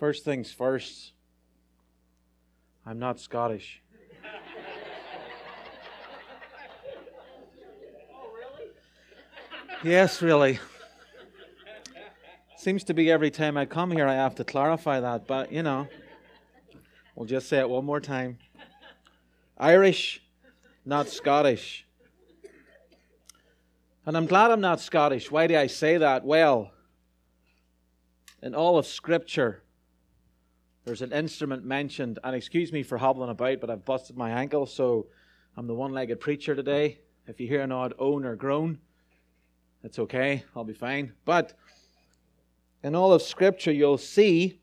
First things first, I'm not Scottish. Yes, really. Seems to be every time I come here I have to clarify that, but you know, we'll just say it one more time. Irish, not Scottish. And I'm glad I'm not Scottish. Why do I say that? Well, in all of Scripture, there's an instrument mentioned, and excuse me for hobbling about, but I've busted my ankle, so I'm the one legged preacher today. If you hear an odd own or groan, it's okay, I'll be fine. But in all of Scripture, you'll see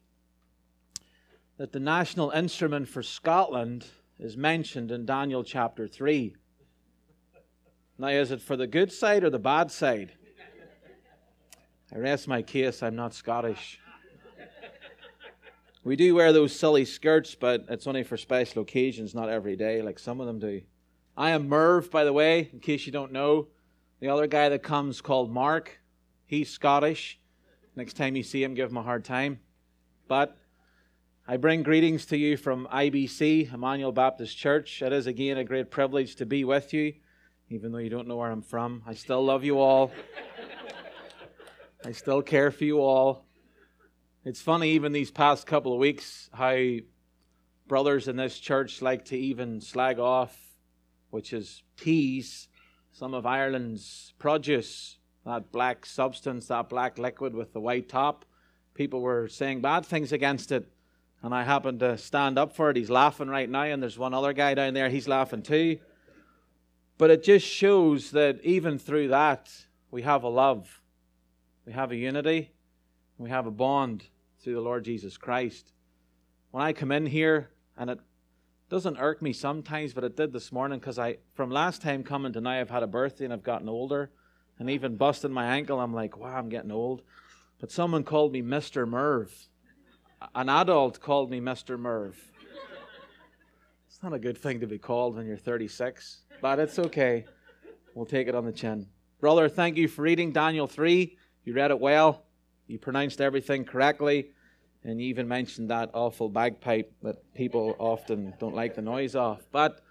that the national instrument for Scotland is mentioned in Daniel chapter 3. Now, is it for the good side or the bad side? I rest my case, I'm not Scottish. We do wear those silly skirts, but it's only for special occasions, not every day, like some of them do. I am Merv, by the way, in case you don't know. The other guy that comes called Mark, he's Scottish. Next time you see him, give him a hard time. But I bring greetings to you from IBC, Emmanuel Baptist Church. It is again a great privilege to be with you, even though you don't know where I'm from. I still love you all. I still care for you all. It's funny, even these past couple of weeks, how brothers in this church like to even slag off, which is tease some of Ireland's produce, that black substance, that black liquid with the white top. People were saying bad things against it, and I happened to stand up for it. He's laughing right now, and there's one other guy down there, he's laughing too. But it just shows that even through that, we have a love, we have a unity, we have a bond through the Lord Jesus Christ. When I come in here, and it doesn't irk me sometimes, but it did this morning because I, from last time coming to now, I've had a birthday and I've gotten older, and even busting my ankle, I'm like, wow, I'm getting old. But someone called me Mr. Merv. An adult called me Mr. Merv. It's not a good thing to be called when you're 36, but it's okay. We'll take it on the chin. Brother, thank you for reading Daniel 3. You read it well. You pronounced everything correctly. And you even mentioned that awful bagpipe that people often don't like the noise of. But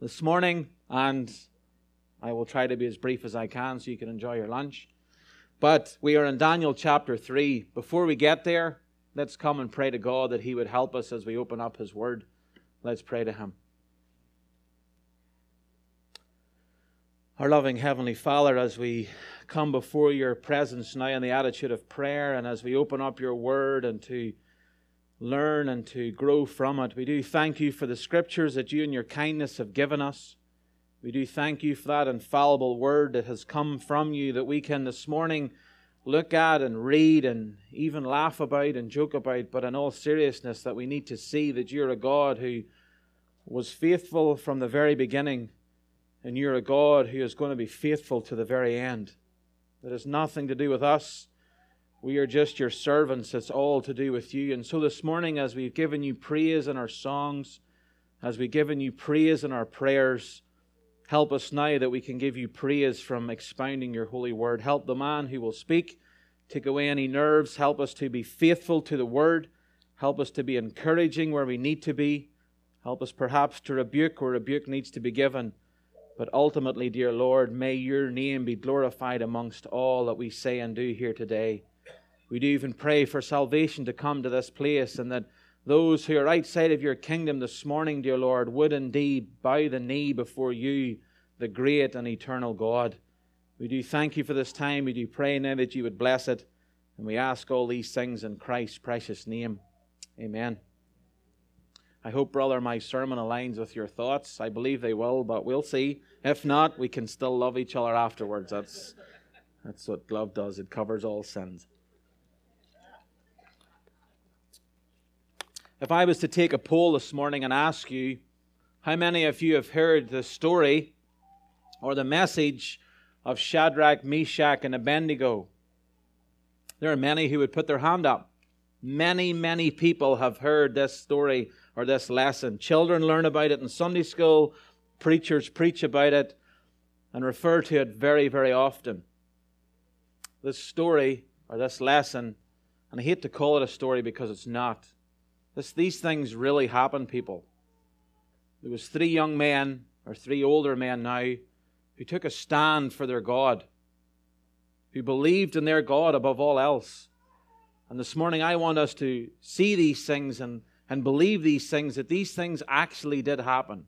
this morning, and I will try to be as brief as I can so you can enjoy your lunch. But we are in Daniel chapter 3. Before we get there, let's come and pray to God that He would help us as we open up His Word. Let's pray to Him. Our loving Heavenly Father, as we come before your presence now in the attitude of prayer and as we open up your word and to learn and to grow from it, we do thank you for the scriptures that you and your kindness have given us. We do thank you for that infallible word that has come from you that we can this morning look at and read and even laugh about and joke about, but in all seriousness, that we need to see that you're a God who was faithful from the very beginning, and you're a God who is going to be faithful to the very end. That has nothing to do with us. We are just your servants. It's all to do with you. And so this morning, as we've given you praise in our songs, as we've given you praise in our prayers, help us now that we can give you praise from expounding your holy word. Help the man who will speak. Take away any nerves. Help us to be faithful to the word. Help us to be encouraging where we need to be. Help us perhaps to rebuke where rebuke needs to be given. But ultimately, dear Lord, may your name be glorified amongst all that we say and do here today. We do even pray for salvation to come to this place and that those who are outside of your kingdom this morning, dear Lord, would indeed bow the knee before you, the great and eternal God. We do thank you for this time. We do pray now that you would bless it. And we ask all these things in Christ's precious name. Amen. I hope, brother, my sermon aligns with your thoughts. I believe they will, but we'll see. If not, we can still love each other afterwards. That's, that's what love does, it covers all sins. If I was to take a poll this morning and ask you, how many of you have heard the story or the message of Shadrach, Meshach, and Abednego? There are many who would put their hand up. Many, many people have heard this story or this lesson. Children learn about it in Sunday school, preachers preach about it and refer to it very, very often. This story or this lesson And I hate to call it a story because it's not. This, these things really happen, people. There was three young men, or three older men now, who took a stand for their God, who believed in their God above all else. And this morning I want us to see these things and, and believe these things, that these things actually did happen.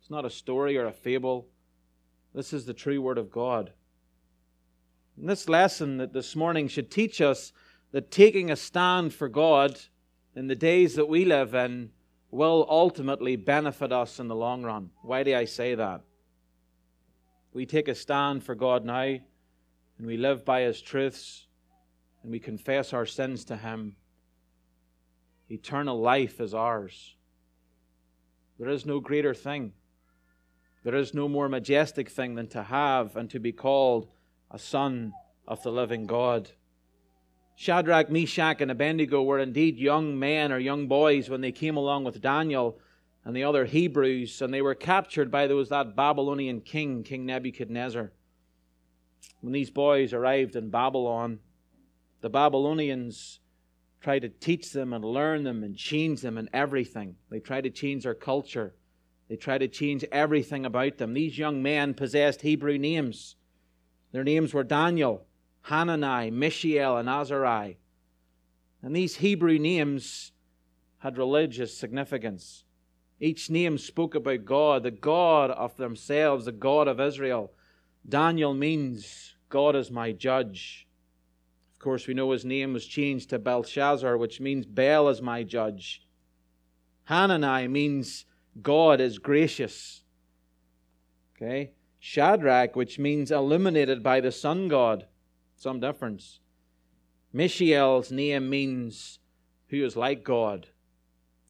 It's not a story or a fable. This is the true Word of God. And this lesson that this morning should teach us that taking a stand for God in the days that we live in will ultimately benefit us in the long run. Why do I say that? We take a stand for God now and we live by His truths and we confess our sins to Him. Eternal life is ours. There is no greater thing. There is no more majestic thing than to have and to be called a son of the living God. Shadrach, Meshach, and Abednego were indeed young men or young boys when they came along with Daniel and the other Hebrews, and they were captured by those that Babylonian king, King Nebuchadnezzar. When these boys arrived in Babylon, the Babylonians tried to teach them and learn them and change them in everything. They tried to change their culture. They tried to change everything about them. These young men possessed Hebrew names. Their names were Daniel, Hanani, Mishael, and Azariah. And these Hebrew names had religious significance. Each name spoke about God, the God of themselves, the God of Israel. Daniel means God is my judge. Of course, we know his name was changed to Belshazzar, which means Bel is my judge. Hanani means God is gracious. Okay? Shadrach, which means illuminated by the sun god some difference. Mishael's name means who is like God.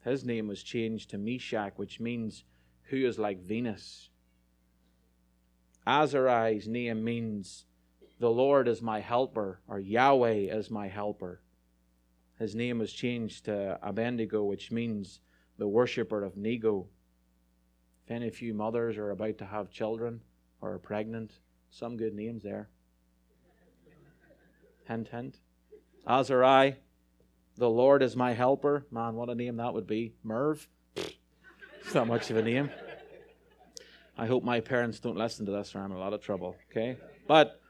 His name was changed to Meshach, which means who is like Venus. Azariah's name means the Lord is my helper, or Yahweh is my helper. His name was changed to Abednego, which means the worshipper of Nego. If any of you mothers are about to have children or are pregnant, some good names there. Hint, hint. Azariah, the Lord is my helper. Man, what a name that would be. Merv. It's not much of a name. I hope my parents don't listen to this or I'm in a lot of trouble. Okay? But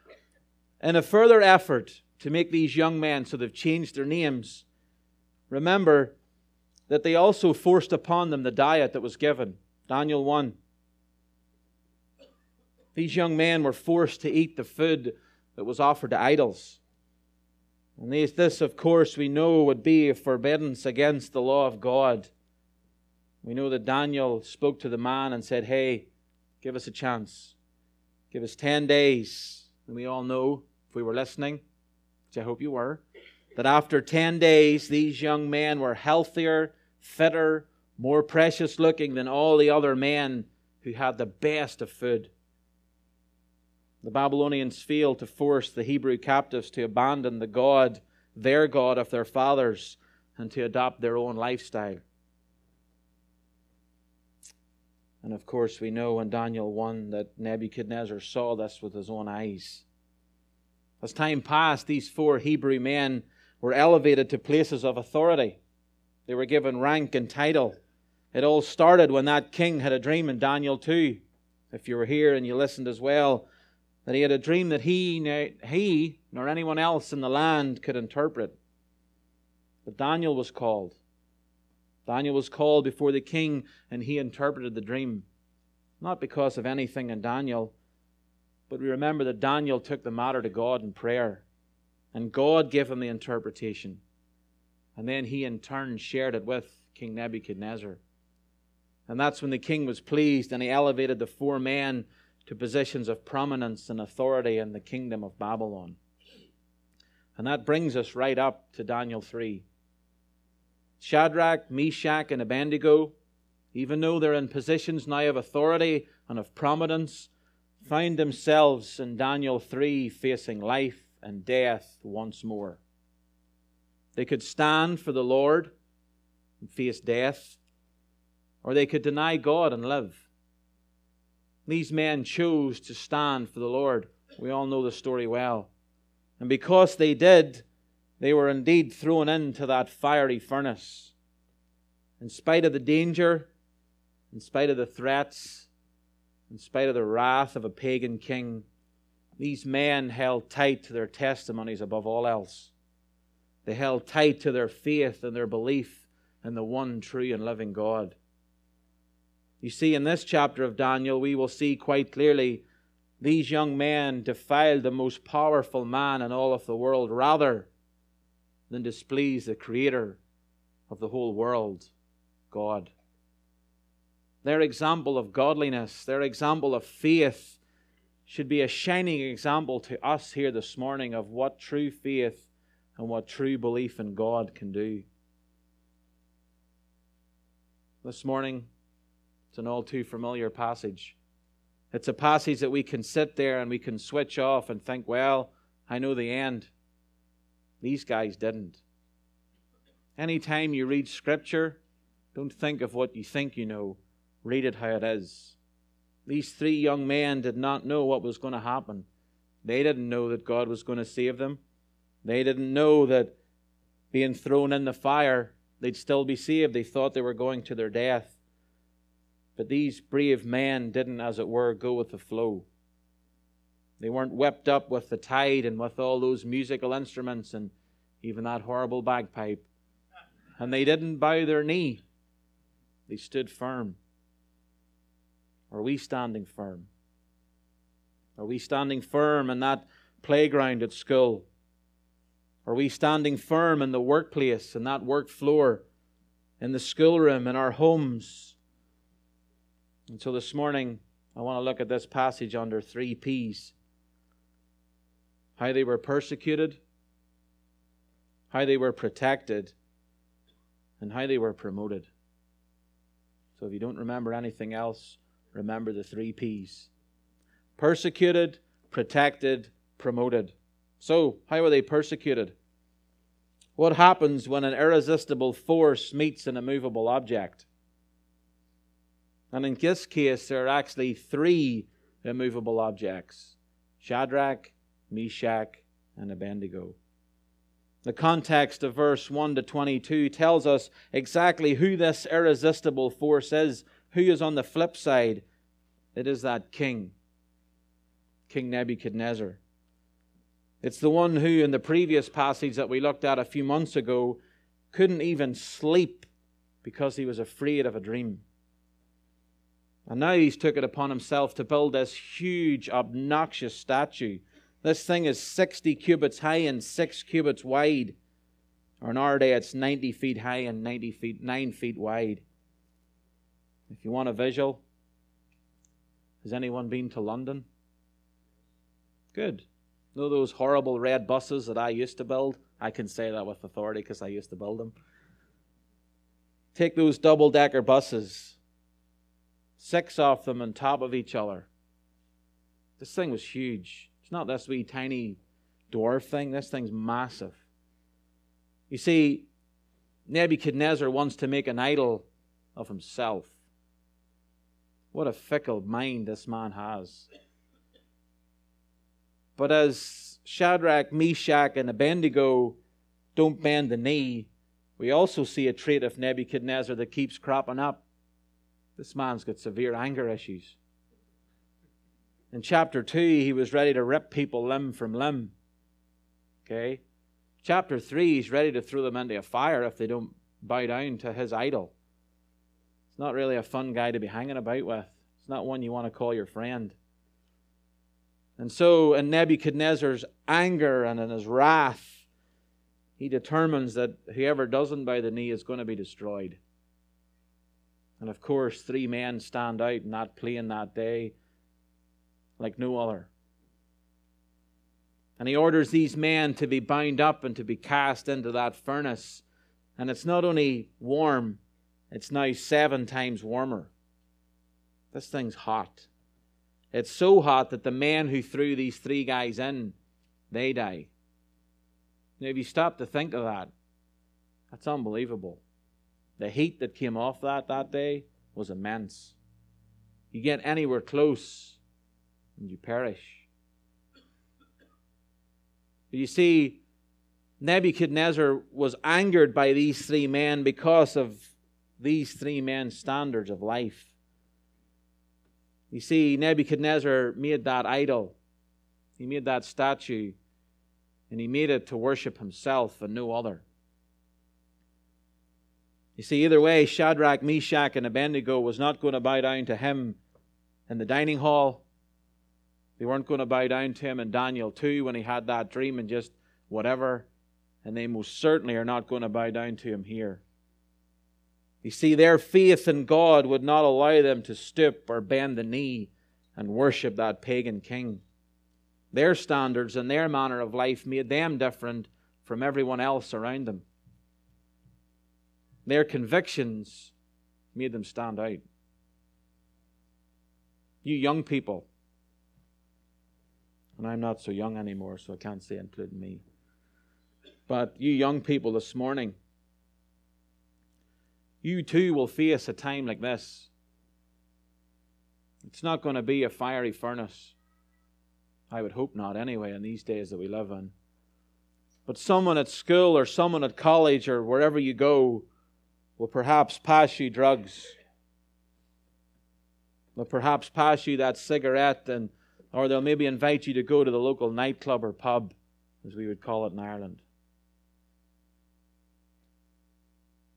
in a further effort to make these young men so they've changed their names, remember that they also forced upon them the diet that was given. Daniel 1. These young men were forced to eat the food that was offered to idols. And this, of course, we know would be a forbiddance against the law of God. We know that Daniel spoke to the man and said, Hey, give us a chance. Give us 10 days. And we all know, if we were listening, which I hope you were, that after 10 days, these young men were healthier, fitter, more precious looking than all the other men who had the best of food. The Babylonians failed to force the Hebrew captives to abandon the God, their God of their fathers, and to adopt their own lifestyle. And of course, we know in Daniel 1 that Nebuchadnezzar saw this with his own eyes. As time passed, these four Hebrew men were elevated to places of authority. They were given rank and title. It all started when that king had a dream in Daniel 2. If you were here and you listened as well, that he had a dream that he, he nor anyone else in the land could interpret. But Daniel was called. Daniel was called before the king, and he interpreted the dream. Not because of anything in Daniel, but we remember that Daniel took the matter to God in prayer, and God gave him the interpretation. And then he in turn shared it with King Nebuchadnezzar. And that's when the king was pleased, and he elevated the four men to positions of prominence and authority in the kingdom of Babylon. And that brings us right up to Daniel 3. Shadrach, Meshach, and Abednego, even though they're in positions now of authority and of prominence, find themselves in Daniel 3 facing life and death once more. They could stand for the Lord and face death, or they could deny God and live. These men chose to stand for the Lord. We all know the story well. And because they did, They were indeed thrown into that fiery furnace. In spite of the danger, in spite of the threats, in spite of the wrath of a pagan king, these men held tight to their testimonies above all else. They held tight to their faith and their belief in the one true and living God. You see, in this chapter of Daniel, we will see quite clearly these young men defiled the most powerful man in all of the world rather than displease the Creator of the whole world, God. Their example of godliness, their example of faith, should be a shining example to us here this morning of what true faith and what true belief in God can do. This morning, it's an all too familiar passage. It's a passage that we can sit there and we can switch off and think, well, I know the end. These guys didn't. Anytime you read Scripture, don't think of what you think you know. Read it how it is. These three young men did not know what was going to happen. They didn't know that God was going to save them. They didn't know that being thrown in the fire, they'd still be saved. They thought they were going to their death. But these brave men didn't, as it were, go with the flow. They weren't whipped up with the tide and with all those musical instruments and even that horrible bagpipe. And they didn't bow their knee, they stood firm. Are we standing firm? Are we standing firm in that playground at school? Are we standing firm in the workplace, in that work floor, in the schoolroom, in our homes? And so this morning, I want to look at this passage under three P's how they were persecuted, how they were protected, and how they were promoted. So if you don't remember anything else, remember the three P's persecuted, protected, promoted. So, how were they persecuted? What happens when an irresistible force meets an immovable object? And in this case, there are actually three immovable objects Shadrach, Meshach, and Abednego. The context of verse 1 to 22 tells us exactly who this irresistible force is who is on the flip side? It is that king, King Nebuchadnezzar. It's the one who, in the previous passage that we looked at a few months ago, couldn't even sleep because he was afraid of a dream. And now he's took it upon himself to build this huge, obnoxious statue. This thing is 60 cubits high and 6 cubits wide. Or in our day, it's 90 feet high and 90 feet, 9 feet wide. If you want a visual, has anyone been to London? Good. Know those horrible red buses that I used to build? I can say that with authority because I used to build them. Take those double decker buses, six of them on top of each other. This thing was huge. It's not this wee tiny dwarf thing, this thing's massive. You see, Nebuchadnezzar wants to make an idol of himself. What a fickle mind this man has. But as Shadrach, Meshach, and Abednego don't bend the knee, we also see a trait of Nebuchadnezzar that keeps cropping up. This man's got severe anger issues. In chapter 2, he was ready to rip people limb from limb. Okay? Chapter 3, he's ready to throw them into a fire if they don't bow down to his idol. It's not really a fun guy to be hanging about with. It's not one you want to call your friend. And so, in Nebuchadnezzar's anger and in his wrath, he determines that whoever doesn't bow the knee is going to be destroyed. And of course, three men stand out in that plain that day like no other. And he orders these men to be bound up and to be cast into that furnace. And it's not only warm, it's now seven times warmer. This thing's hot. It's so hot that the men who threw these three guys in, they die. Now, if you stop to think of that, that's unbelievable. The heat that came off that that day was immense. You get anywhere close and you perish. But you see, Nebuchadnezzar was angered by these three men because of these three men's standards of life. You see, Nebuchadnezzar made that idol, he made that statue, and he made it to worship himself and no other. You see, either way, Shadrach, Meshach, and Abednego was not going to bow down to him in the dining hall. They weren't going to bow down to him in Daniel 2 when he had that dream and just whatever. And they most certainly are not going to bow down to him here. You see, their faith in God would not allow them to stoop or bend the knee and worship that pagan king. Their standards and their manner of life made them different from everyone else around them. Their convictions made them stand out. You young people, and I'm not so young anymore, so I can't say including me. But you young people this morning, you too will face a time like this. It's not going to be a fiery furnace. I would hope not, anyway, in these days that we live in. But someone at school or someone at college or wherever you go will perhaps pass you drugs. They'll perhaps pass you that cigarette, and or they'll maybe invite you to go to the local nightclub or pub, as we would call it in Ireland.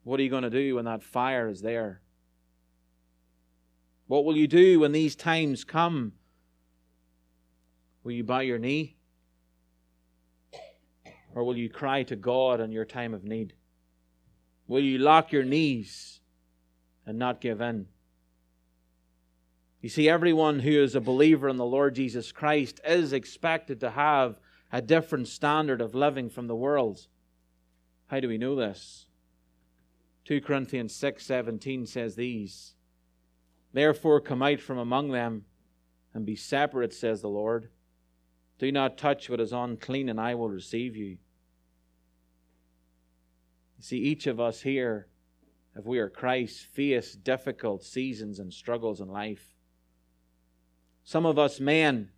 What are you going to do when that fire is there? What will you do when these times come? Will you bow your knee? Or will you cry to God in your time of need? Will you lock your knees and not give in? You see, everyone who is a believer in the Lord Jesus Christ is expected to have a different standard of living from the world. How do we know this? 2 Corinthians 6:17 says these, Therefore come out from among them and be separate, says the Lord. Do not touch what is unclean, and I will receive you. You see, each of us here, if we are Christ, face difficult seasons and struggles in life. Some of us men,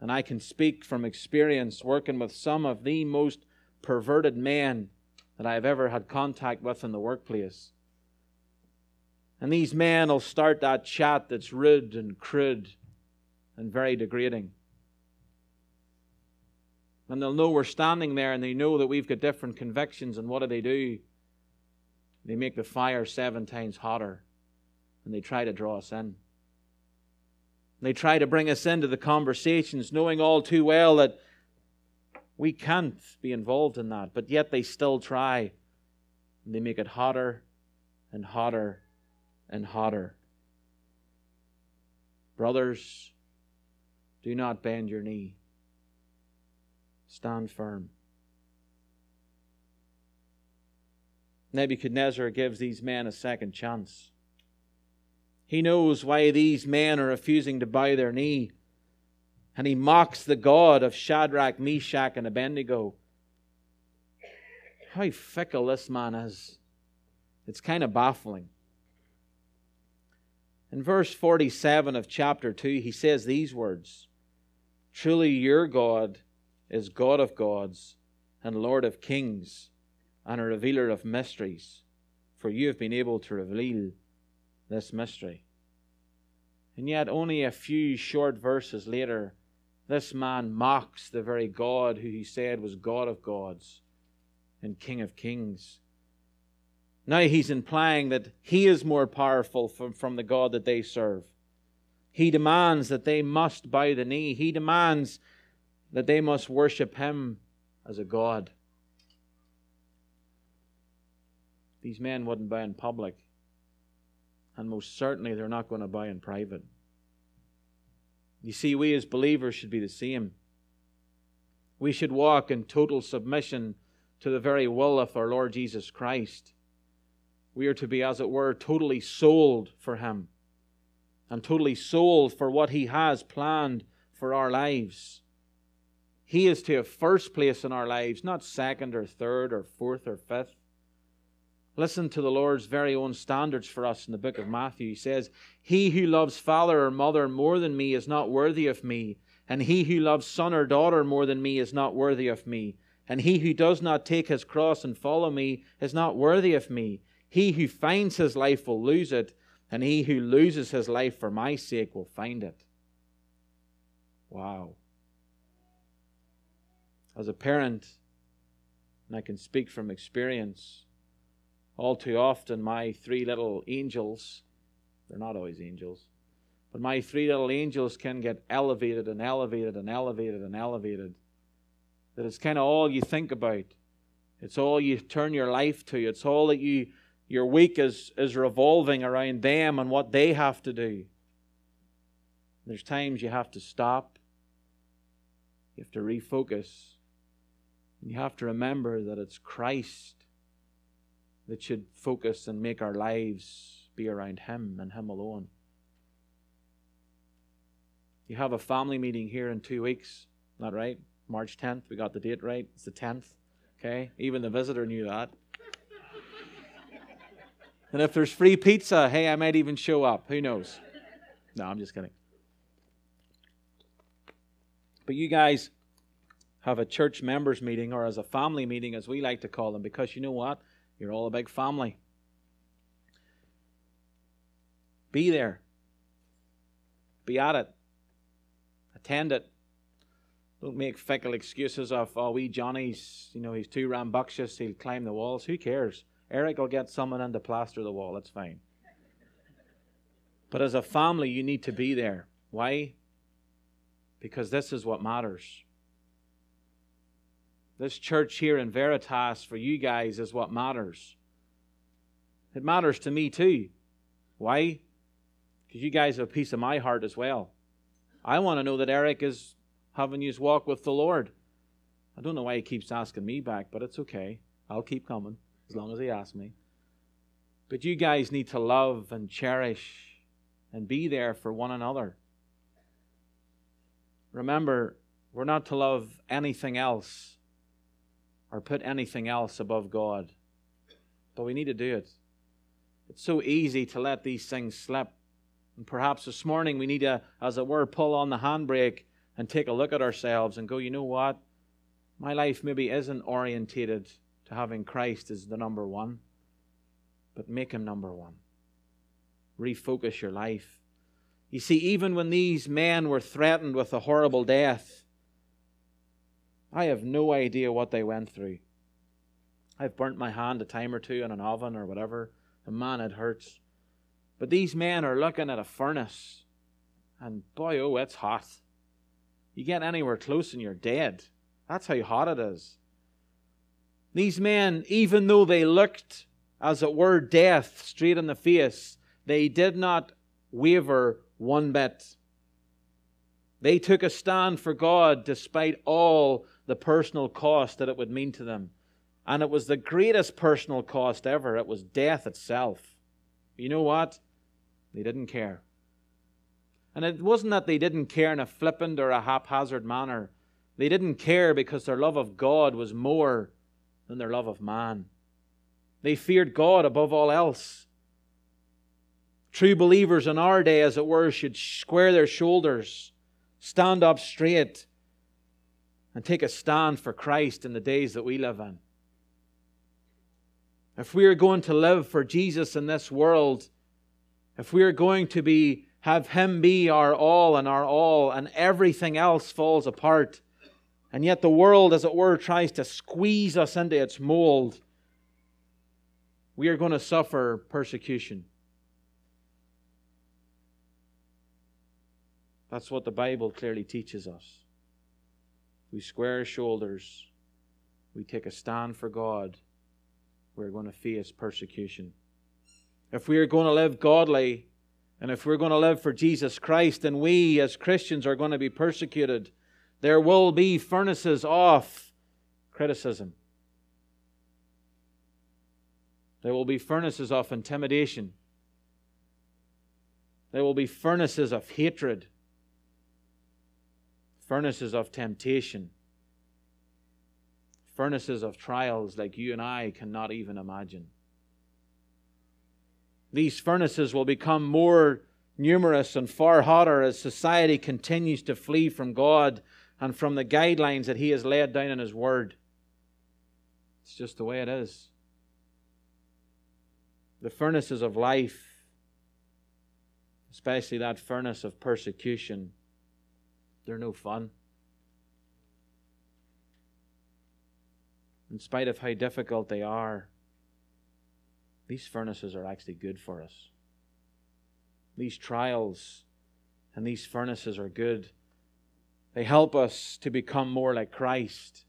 and I can speak from experience working with some of the most perverted men that I have ever had contact with in the workplace. And these men will start that chat that's rude and crude and very degrading. And they'll know we're standing there and they know that we've got different convictions. And what do they do? They make the fire seven times hotter and they try to draw us in. They try to bring us into the conversations, knowing all too well that we can't be involved in that, but yet they still try. They make it hotter and hotter and hotter. Brothers, do not bend your knee. Stand firm. Nebuchadnezzar gives these men a second chance. He knows why these men are refusing to bow their knee and he mocks the God of Shadrach, Meshach, and Abednego. How fickle this man is. It's kind of baffling. In verse 47 of chapter 2, he says these words Truly, your God is God of gods and Lord of kings and a revealer of mysteries, for you have been able to reveal this mystery. And yet, only a few short verses later, this man mocks the very God who he said was God of gods and King of kings. Now he's implying that he is more powerful from, from the God that they serve. He demands that they must bow the knee. He demands that they must worship him as a God. These men wouldn't bow in public, and most certainly they're not going to bow in private. You see, we as believers should be the same. We should walk in total submission to the very will of our Lord Jesus Christ. We are to be, as it were, totally sold for Him and totally sold for what He has planned for our lives. He is to have first place in our lives, not second or third or fourth or fifth. Listen to the Lord's very own standards for us in the book of Matthew. He says, He who loves father or mother more than me is not worthy of me, and he who loves son or daughter more than me is not worthy of me, And he who does not take his cross and follow me is not worthy of me. He who finds his life will lose it, and he who loses his life for my sake will find it. Wow. As a parent, and I can speak from experience, all too often my three little angels, they're not always angels, but my three little angels can get elevated and elevated and elevated and elevated. That it's kind of all you think about. It's all you turn your life to. It's all that you your week is, is revolving around them and what they have to do. There's times you have to stop. You have to refocus. And you have to remember that it's Christ that should focus and make our lives be around Him and Him alone. You have a family meeting here in two weeks, not right? March 10th. We got the date right. It's the 10th. Okay? Even the visitor knew that. and if there's free pizza, hey, I might even show up. Who knows? No, I'm just kidding. But you guys have a church members meeting or as a family meeting, as we like to call them, because you know what? You're all a big family. Be there. Be at it. Attend it. Don't make fickle excuses of, oh, wee Johnny's, you know, he's too rambunctious, he'll climb the walls. Who cares? Eric will get someone in to plaster the wall, it's fine. But as a family, you need to be there. Why? Because this is what matters. This church here in Veritas for you guys is what matters. It matters to me too. Why? Because you guys have a piece of my heart as well. I want to know that Eric is having his walk with the Lord. I don't know why he keeps asking me back, but it's okay. I'll keep coming as long as he asks me. But you guys need to love and cherish and be there for one another. Remember, we're not to love anything else or put anything else above God. But we need to do it. It's so easy to let these things slip. And perhaps this morning we need to, as it were, pull on the handbrake and take a look at ourselves and go, you know what? My life maybe isn't orientated to having Christ as the number one, but make him number one. Refocus your life. You see, even when these men were threatened with a horrible death, I have no idea what they went through. I've burnt my hand a time or two in an oven or whatever, and man, it hurts. But these men are looking at a furnace, and boy, oh, it's hot. You get anywhere close and you're dead. That's how hot it is. These men, even though they looked, as it were, death straight in the face, they did not waver one bit. They took a stand for God despite all the personal cost that it would mean to them. And it was the greatest personal cost ever. It was death itself. You know what? They didn't care. And it wasn't that they didn't care in a flippant or a haphazard manner. They didn't care because their love of God was more than their love of man. They feared God above all else. True believers in our day, as it were, should square their shoulders, stand up straight, and take a stand for Christ in the days that we live in. If we are going to live for Jesus in this world, if we are going to be have Him be our all and our all, and everything else falls apart. And yet the world, as it were, tries to squeeze us into its mold. We are going to suffer persecution. That's what the Bible clearly teaches us. We square our shoulders, we take a stand for God, we're going to face persecution. If we are going to live godly, and if we're going to live for Jesus Christ, then we as Christians are going to be persecuted. There will be furnaces of criticism. There will be furnaces of intimidation. There will be furnaces of hatred, furnaces of temptation, furnaces of trials like you and I cannot even imagine. These furnaces will become more numerous and far hotter as society continues to flee from God and from the guidelines that He has laid down in His Word. It's just the way it is. The furnaces of life, especially that furnace of persecution, they're no fun. In spite of how difficult they are, these furnaces are actually good for us. These trials and these furnaces are good. They help us to become more like Christ.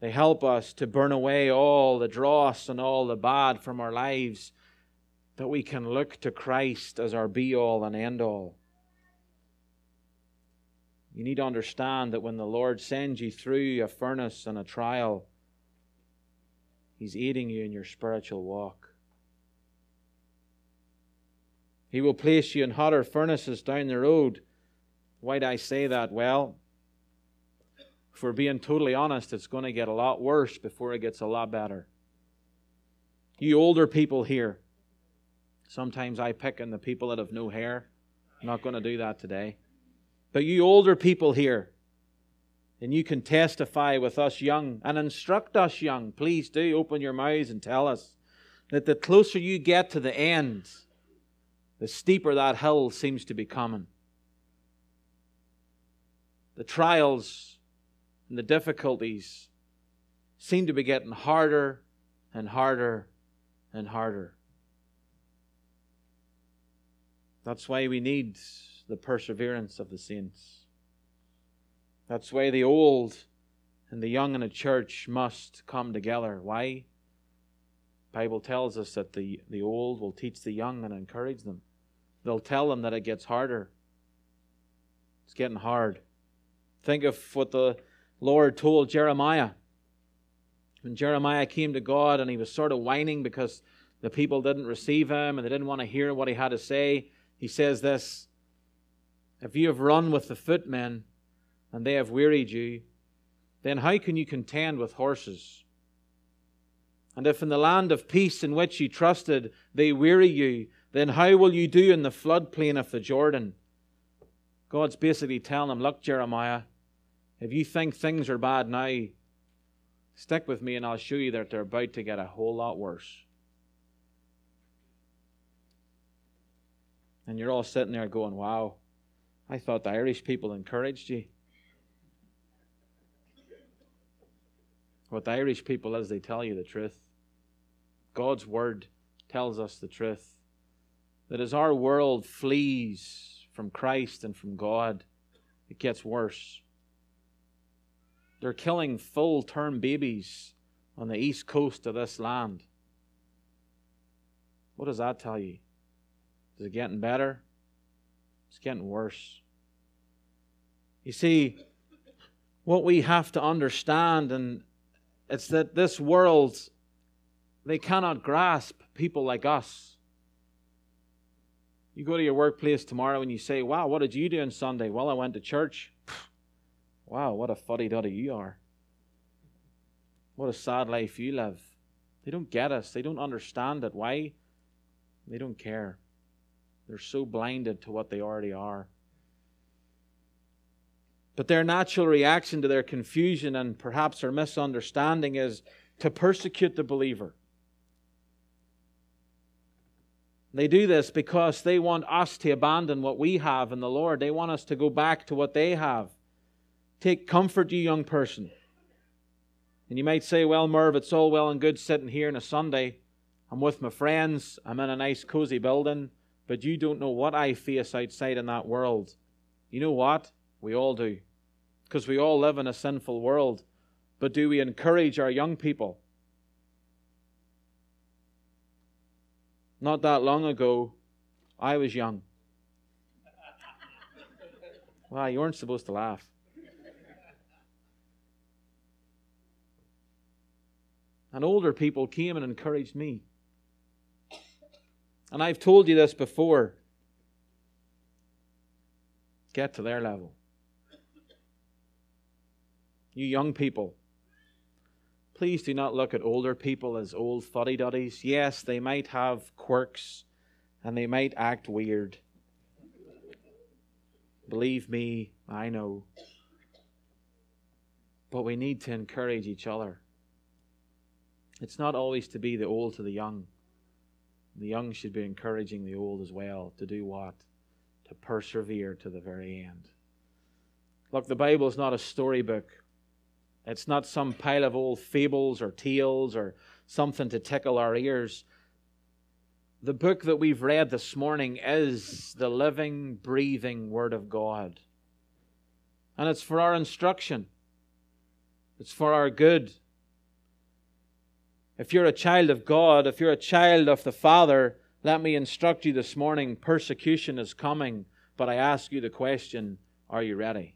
They help us to burn away all the dross and all the bad from our lives, that we can look to Christ as our be all and end all. You need to understand that when the Lord sends you through a furnace and a trial, He's aiding you in your spiritual walk. He will place you in hotter furnaces down the road. Why do I say that? Well, if we're being totally honest, it's going to get a lot worse before it gets a lot better. You older people here, sometimes I pick on the people that have no hair. I'm not going to do that today. But you older people here, and you can testify with us young and instruct us young. Please do open your mouths and tell us that the closer you get to the end, the steeper that hill seems to be coming. The trials and the difficulties seem to be getting harder and harder and harder. That's why we need the perseverance of the saints. That's why the old and the young in a church must come together. Why? Bible tells us that the, the old will teach the young and encourage them. They'll tell them that it gets harder. It's getting hard. Think of what the Lord told Jeremiah. When Jeremiah came to God and he was sort of whining because the people didn't receive him and they didn't want to hear what he had to say, he says this If you have run with the footmen, and they have wearied you, then how can you contend with horses? And if in the land of peace in which you trusted they weary you, then how will you do in the floodplain of the Jordan? God's basically telling him, Look, Jeremiah, if you think things are bad now, stick with me and I'll show you that they're about to get a whole lot worse. And you're all sitting there going, Wow, I thought the Irish people encouraged you. What the Irish people is, they tell you the truth. God's word tells us the truth. That as our world flees from Christ and from God, it gets worse. They're killing full term babies on the east coast of this land. What does that tell you? Is it getting better? It's getting worse. You see, what we have to understand and it's that this world, they cannot grasp people like us. You go to your workplace tomorrow and you say, Wow, what did you do on Sunday? Well, I went to church. Wow, what a fuddy duddy you are. What a sad life you live. They don't get us, they don't understand it. Why? They don't care. They're so blinded to what they already are. But their natural reaction to their confusion and perhaps their misunderstanding is to persecute the believer. They do this because they want us to abandon what we have in the Lord. They want us to go back to what they have. Take comfort, you young person. And you might say, well, Merv, it's all well and good sitting here on a Sunday. I'm with my friends. I'm in a nice, cozy building. But you don't know what I face outside in that world. You know what? We all do because we all live in a sinful world. But do we encourage our young people? Not that long ago, I was young. Wow, you weren't supposed to laugh. And older people came and encouraged me. And I've told you this before. Get to their level you young people, please do not look at older people as old fuddy duddies. Yes, they might have quirks and they might act weird. Believe me, I know. But we need to encourage each other. It's not always to be the old to the young. The young should be encouraging the old as well to do what? To persevere to the very end. Look, the Bible is not a storybook. It's not some pile of old fables or tales or something to tickle our ears. The book that we've read this morning is the living, breathing Word of God. And it's for our instruction, it's for our good. If you're a child of God, if you're a child of the Father, let me instruct you this morning persecution is coming, but I ask you the question are you ready?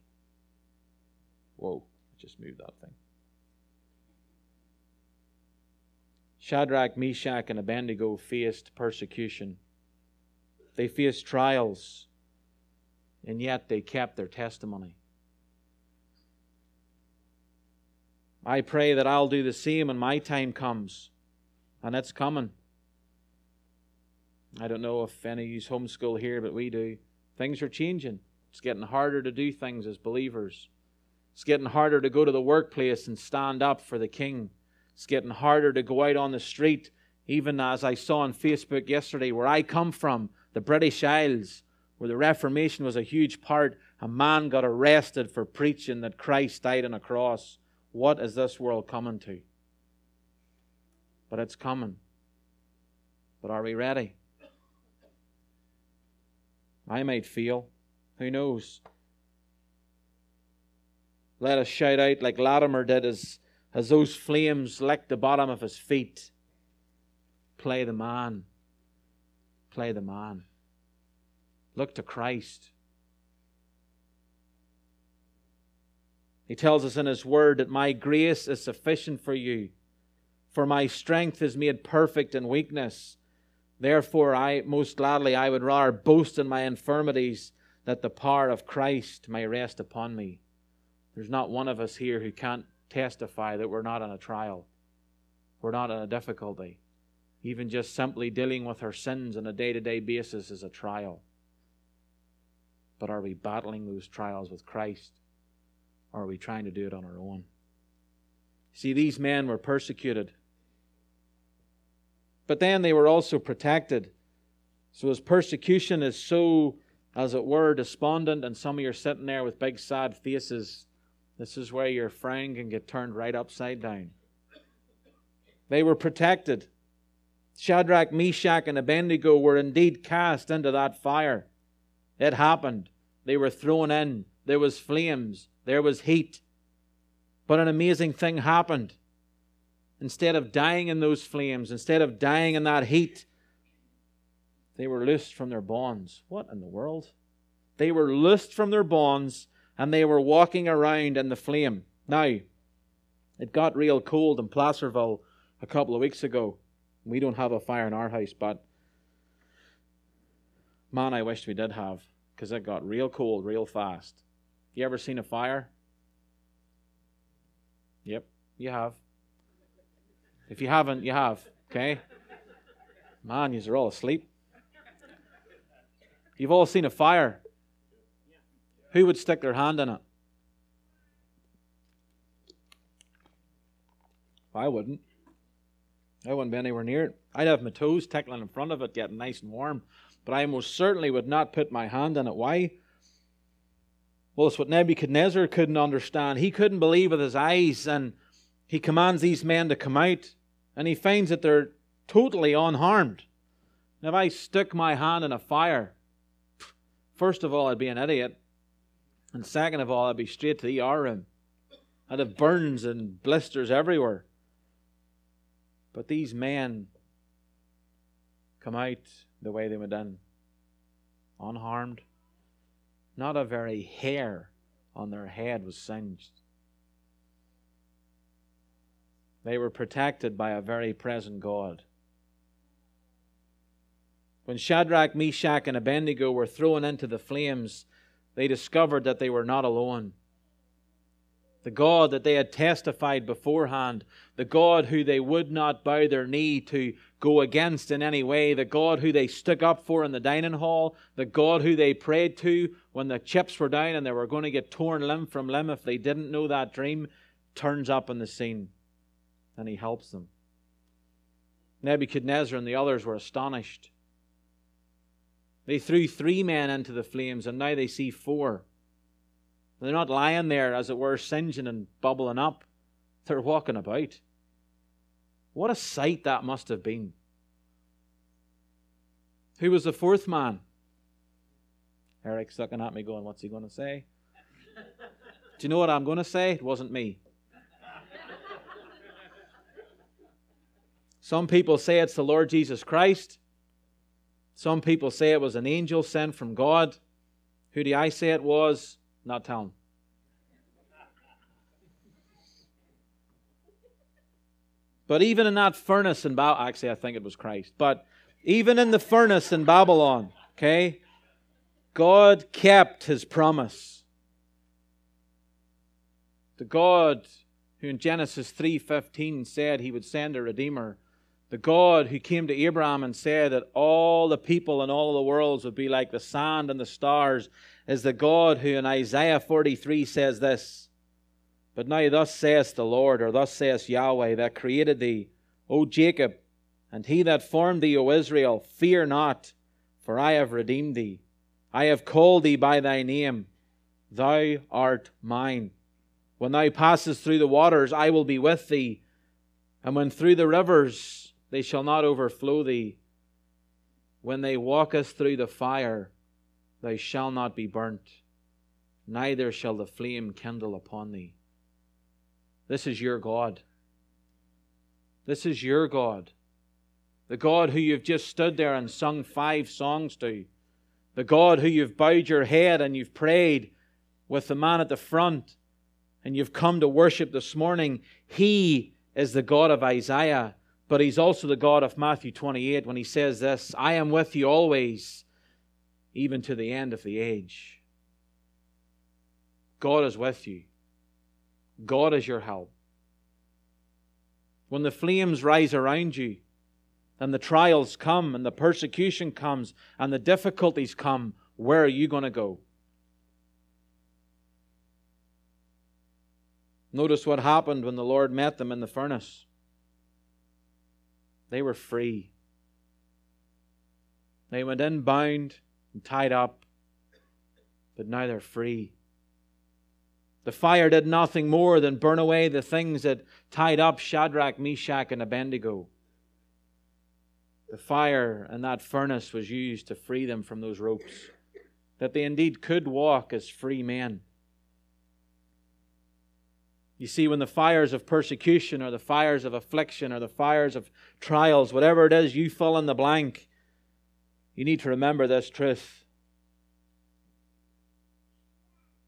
Whoa, just move that thing. Shadrach, Meshach, and Abednego faced persecution. They faced trials, and yet they kept their testimony. I pray that I'll do the same when my time comes, and it's coming. I don't know if any of you homeschool here, but we do. Things are changing. It's getting harder to do things as believers. It's getting harder to go to the workplace and stand up for the King. It's getting harder to go out on the street, even as I saw on Facebook yesterday, where I come from, the British Isles, where the Reformation was a huge part. A man got arrested for preaching that Christ died on a cross. What is this world coming to? But it's coming. But are we ready? I might feel. Who knows? Let us shout out like Latimer did as, as those flames licked the bottom of his feet. Play the man. Play the man. Look to Christ. He tells us in His Word that my grace is sufficient for you, for my strength is made perfect in weakness. Therefore, I most gladly I would rather boast in my infirmities, that the power of Christ may rest upon me. There's not one of us here who can't testify that we're not in a trial. We're not in a difficulty. Even just simply dealing with our sins on a day to day basis is a trial. But are we battling those trials with Christ? Or are we trying to do it on our own? See, these men were persecuted. But then they were also protected. So as persecution is so, as it were, despondent, and some of you are sitting there with big sad faces, this is where your frown can get turned right upside down. They were protected. Shadrach, Meshach, and Abednego were indeed cast into that fire. It happened. They were thrown in. There was flames. There was heat. But an amazing thing happened. Instead of dying in those flames, instead of dying in that heat, they were loosed from their bonds. What in the world? They were loosed from their bonds and they were walking around in the flame. Now, it got real cold in Placerville a couple of weeks ago. We don't have a fire in our house, but man, I wish we did have because it got real cold real fast. You ever seen a fire? Yep, you have. If you haven't, you have. Okay? Man, you're all asleep. You've all seen a fire. Who would stick their hand in it? I wouldn't. I wouldn't be anywhere near it. I'd have my toes tickling in front of it, getting nice and warm. But I most certainly would not put my hand in it. Why? Well, it's what Nebuchadnezzar couldn't understand. He couldn't believe with his eyes, and he commands these men to come out, and he finds that they're totally unharmed. Now, if I stuck my hand in a fire, first of all, I'd be an idiot. And second of all, I'd be straight to the ER. I'd have burns and blisters everywhere. But these men come out the way they were done, unharmed. Not a very hair on their head was singed. They were protected by a very present God. When Shadrach, Meshach, and Abednego were thrown into the flames, they discovered that they were not alone. The God that they had testified beforehand, the God who they would not bow their knee to go against in any way, the God who they stuck up for in the dining hall, the God who they prayed to when the chips were down and they were going to get torn limb from limb if they didn't know that dream, turns up in the scene and he helps them. Nebuchadnezzar and the others were astonished. They threw three men into the flames, and now they see four. They're not lying there, as it were, singeing and bubbling up. They're walking about. What a sight that must have been. Who was the fourth man? Eric's looking at me going, What's he going to say? Do you know what I'm going to say? It wasn't me. Some people say it's the Lord Jesus Christ. Some people say it was an angel sent from God. Who do I say it was? Not telling. But even in that furnace in Babylon, actually, I think it was Christ. But even in the furnace in Babylon, okay, God kept his promise. The God who in Genesis 3:15 said he would send a redeemer, the God who came to Abraham and said that all the people in all the worlds would be like the sand and the stars, is the God who in Isaiah 43 says this. But now thus saith the Lord, or thus saith Yahweh, that created thee, O Jacob, and he that formed thee, O Israel, fear not, for I have redeemed thee. I have called thee by thy name. Thou art mine. When thou passest through the waters, I will be with thee. And when through the rivers, they shall not overflow thee. When they walk us through the fire, thou shalt not be burnt, neither shall the flame kindle upon thee. This is your God. This is your God. The God who you've just stood there and sung five songs to. The God who you've bowed your head and you've prayed with the man at the front and you've come to worship this morning. He is the God of Isaiah, but He's also the God of Matthew 28 when He says this I am with you always, even to the end of the age. God is with you. God is your help. When the flames rise around you, and the trials come, and the persecution comes, and the difficulties come, where are you going to go? Notice what happened when the Lord met them in the furnace. They were free. They went in bound and tied up, but now they're free. The fire did nothing more than burn away the things that tied up Shadrach, Meshach, and Abednego. The fire and that furnace was used to free them from those ropes, that they indeed could walk as free men. You see, when the fires of persecution or the fires of affliction or the fires of trials, whatever it is, you fill in the blank, you need to remember this truth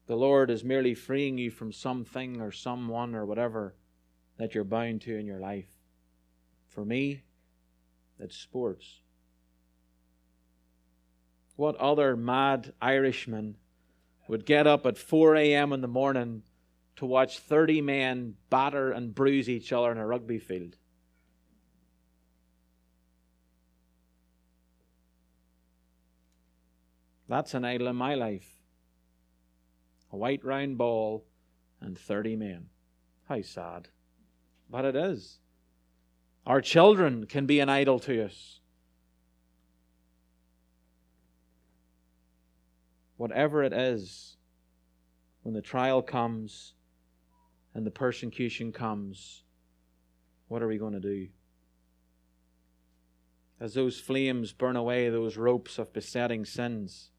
The Lord is merely freeing you from something or someone or whatever that you're bound to in your life. For me, it's sports. What other mad Irishman would get up at 4 a.m. in the morning to watch 30 men batter and bruise each other in a rugby field? That's an idol in my life a white round ball, and 30 men. How sad. But it is. Our children can be an idol to us. Whatever it is, when the trial comes and the persecution comes, what are we going to do? As those flames burn away those ropes of besetting sins,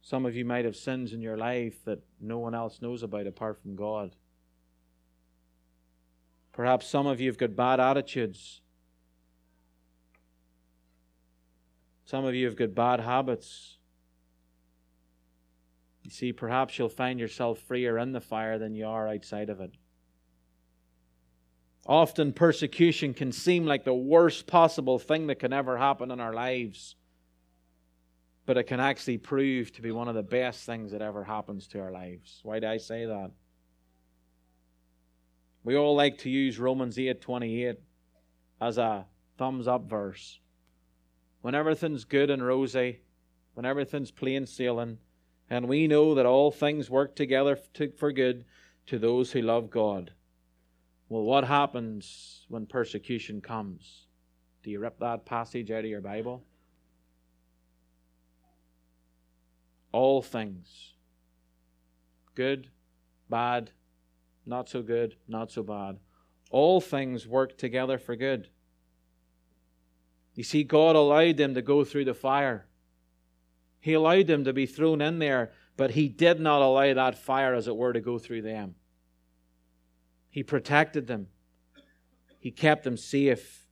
some of you might have sins in your life that no one else knows about apart from God. Perhaps some of you have got bad attitudes. Some of you have got bad habits. See, perhaps you'll find yourself freer in the fire than you are outside of it. Often, persecution can seem like the worst possible thing that can ever happen in our lives but it can actually prove to be one of the best things that ever happens to our lives. Why do I say that? We all like to use Romans 8:28 as a thumbs up verse. When everything's good and rosy, when everything's plain sailing, and we know that all things work together to, for good to those who love God. Well, what happens when persecution comes? Do you rip that passage out of your Bible? All things good, bad, not so good, not so bad. All things work together for good. You see, God allowed them to go through the fire. He allowed them to be thrown in there, but He did not allow that fire, as it were, to go through them. He protected them, He kept them safe.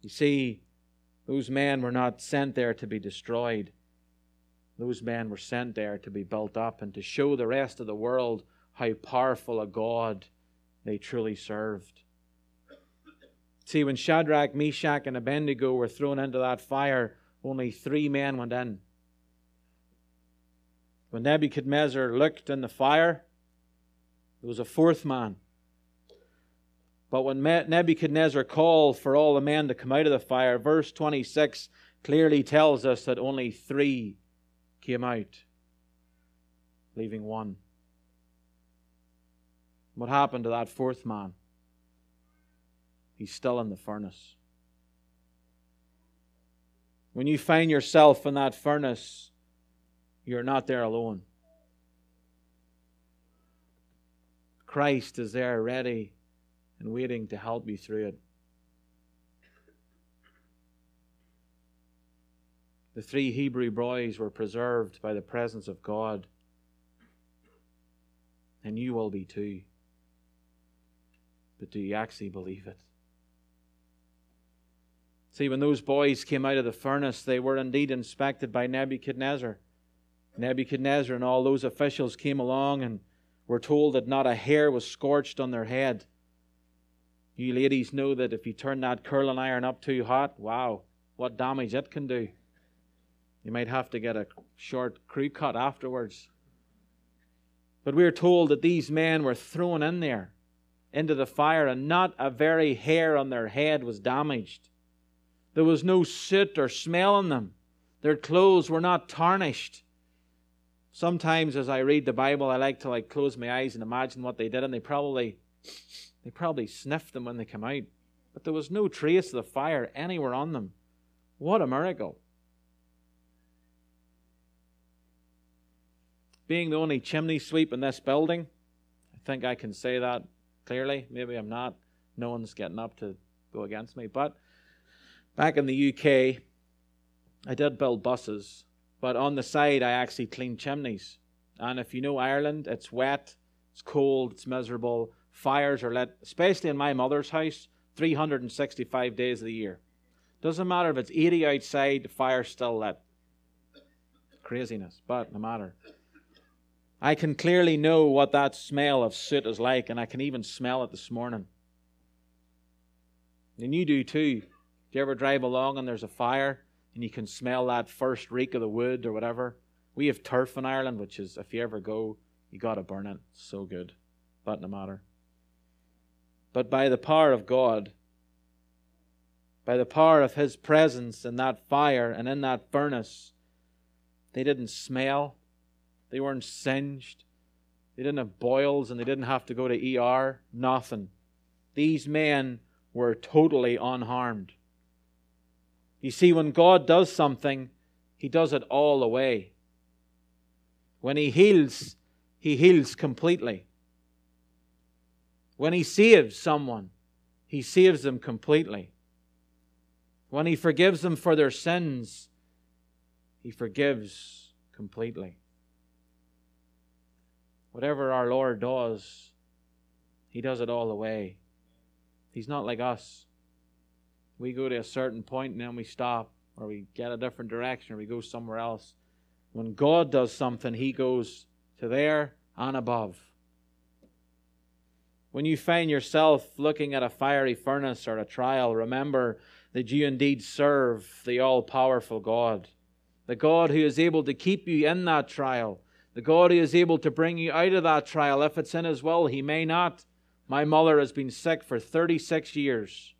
You see, those men were not sent there to be destroyed. Those men were sent there to be built up and to show the rest of the world how powerful a God they truly served. See, when Shadrach, Meshach, and Abednego were thrown into that fire, only three men went in. When Nebuchadnezzar looked in the fire, there was a fourth man. But when Nebuchadnezzar called for all the men to come out of the fire, verse 26 clearly tells us that only three came out, leaving one. What happened to that fourth man? He's still in the furnace. When you find yourself in that furnace, you're not there alone. Christ is there ready and waiting to help you through it. The three Hebrew boys were preserved by the presence of God, and you will be too. But do you actually believe it? See, when those boys came out of the furnace, they were indeed inspected by Nebuchadnezzar. Nebuchadnezzar and all those officials came along and were told that not a hair was scorched on their head. You ladies know that if you turn that curling iron up too hot, wow, what damage it can do. You might have to get a short crew cut afterwards. But we are told that these men were thrown in there into the fire, and not a very hair on their head was damaged. There was no soot or smell on them. Their clothes were not tarnished. Sometimes as I read the Bible, I like to like close my eyes and imagine what they did, and they probably they probably sniffed them when they come out. But there was no trace of the fire anywhere on them. What a miracle. Being the only chimney sweep in this building, I think I can say that clearly. Maybe I'm not. No one's getting up to go against me. But Back in the UK, I did build buses, but on the side, I actually cleaned chimneys. And if you know Ireland, it's wet, it's cold, it's miserable. Fires are lit, especially in my mother's house, 365 days of the year. Doesn't matter if it's 80 outside, the fire's still lit. Craziness, but no matter. I can clearly know what that smell of soot is like, and I can even smell it this morning. And you do too. Do you ever drive along and there's a fire and you can smell that first reek of the wood or whatever? We have turf in Ireland, which is, if you ever go, you got to burn it. It's so good. But no matter. But by the power of God, by the power of His presence in that fire and in that furnace, they didn't smell, they weren't singed, they didn't have boils, and they didn't have to go to ER. Nothing. These men were totally unharmed. You see, when God does something, He does it all the way. When He heals, He heals completely. When He saves someone, He saves them completely. When He forgives them for their sins, He forgives completely. Whatever our Lord does, He does it all the way. He's not like us we go to a certain point and then we stop or we get a different direction or we go somewhere else. When God does something, He goes to there and above. When you find yourself looking at a fiery furnace or a trial, remember that you indeed serve the all powerful God, the God who is able to keep you in that trial, the God who is able to bring you out of that trial. If it's in His will, He may not. My mother has been sick for 36 years.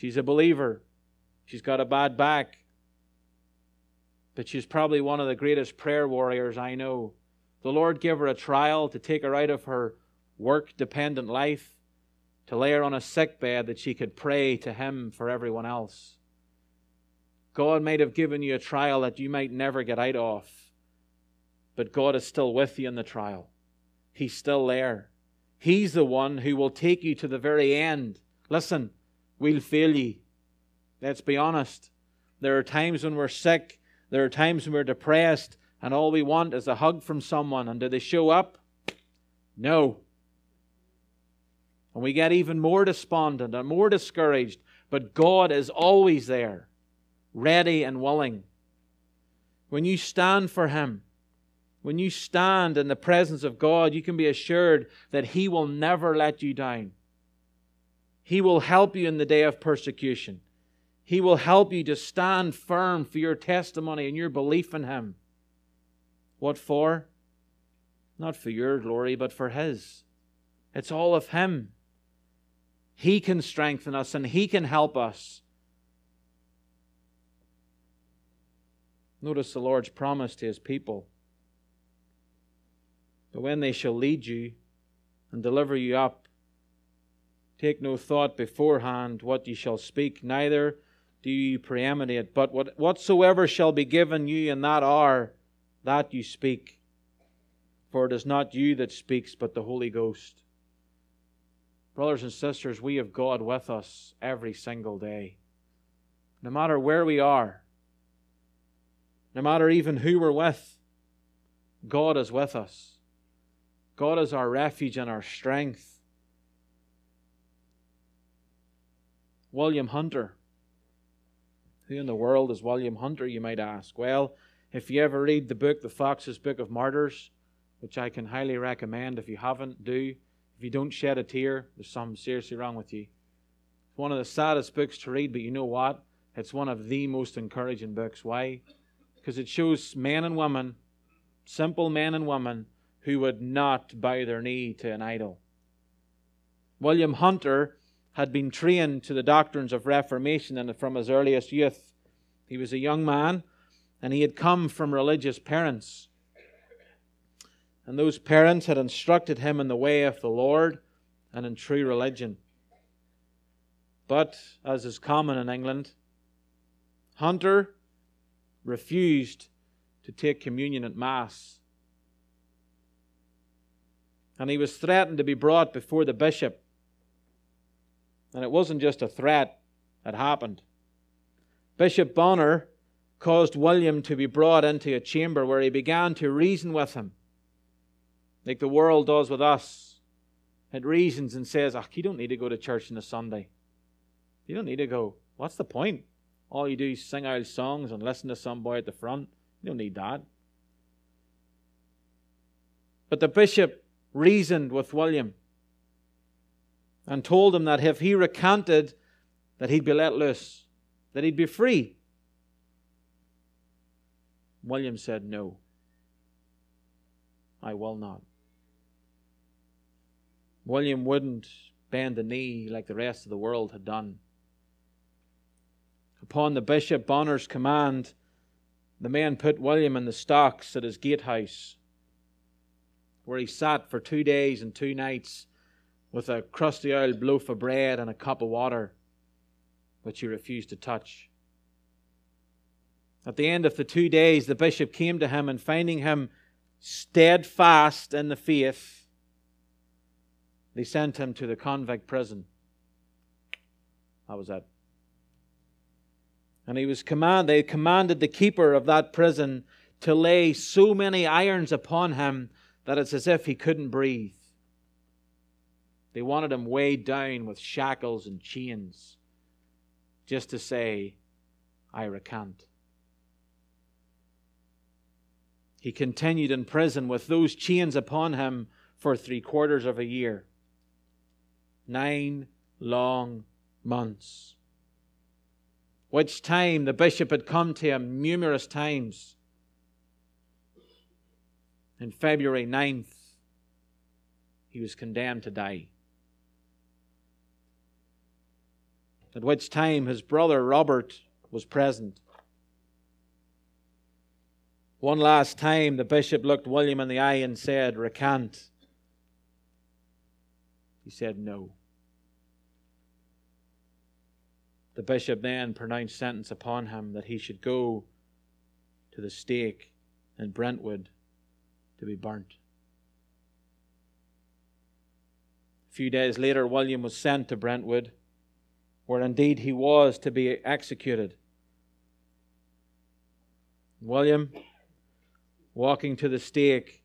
She's a believer. She's got a bad back. But she's probably one of the greatest prayer warriors I know. The Lord gave her a trial to take her out of her work dependent life. to lay her on a sick bed that she could pray to Him for everyone else. God might have given you a trial that you might never get out of, but God is still with you in the trial. He's still there. He's the one who will take you to the very end. Listen, we'll fail ye. Let's be honest. There are times when we're sick, there are times when we're depressed, and all we want is a hug from someone. And do they show up? No. And we get even more despondent and more discouraged. But God is always there, ready and willing. When you stand for Him, when you stand in the presence of God, you can be assured that He will never let you down. He will help you in the day of persecution. He will help you to stand firm for your testimony and your belief in Him. What for? Not for your glory, but for His. It's all of Him. He can strengthen us and He can help us. Notice the Lord's promise to His people. But when they shall lead you and deliver you up, take no thought beforehand what ye shall speak, neither do ye preeminate, but what, whatsoever shall be given you in that hour, that you speak. For it is not you that speaks, but the Holy Ghost. Brothers and sisters, we have God with us every single day. No matter where we are, no matter even who we're with, God is with us. God is our refuge and our strength. William Hunter. Who in the world is William Hunter, you might ask? Well, if you ever read the book, The Foxe's Book of Martyrs, which I can highly recommend if you haven't, do. If you don't shed a tear, there's something seriously wrong with you. It's one of the saddest books to read, but you know what? It's one of the most encouraging books. Why? Because it shows men and women, simple men and women, who would not bow their knee to an idol. William Hunter had been trained to the doctrines of Reformation and from his earliest youth. He was a young man and he had come from religious parents. And those parents had instructed him in the way of the Lord and in true religion. But, as is common in England, Hunter refused to take communion at Mass. And he was threatened to be brought before the bishop. And it wasn't just a threat, it happened. Bishop Bonner caused William to be brought into a chamber where he began to reason with him like the world does with us. It reasons and says, oh, you don't need to go to church on a Sunday. You don't need to go. What's the point? All you do is sing out songs and listen to some boy at the front. You don't need that. But the bishop reasoned with William and told him that if he recanted, that he'd be let loose, that he'd be free. William said, No, I will not. William wouldn't bend the knee like the rest of the world had done. Upon the Bishop Bonner's command, the men put William in the stocks at his gatehouse, where he sat for two days and two nights with a crusty old loaf of bread and a cup of water, which he refused to touch. At the end of the two days, the bishop came to him and finding him steadfast in the faith, they sent him to the convict prison. That was it. And he was command they commanded the keeper of that prison to lay so many irons upon him that it's as if he couldn't breathe. They wanted him weighed down with shackles and chains just to say, I recant. He continued in prison with those chains upon him for three quarters of a year. Nine long months. Which time the bishop had come to him numerous times. In February 9th, he was condemned to die. At which time his brother Robert was present. One last time, the bishop looked William in the eye and said, Recant. He said, No. The bishop then pronounced sentence upon him that he should go to the stake in Brentwood to be burnt. A few days later, William was sent to Brentwood, where indeed he was to be executed. William, walking to the stake,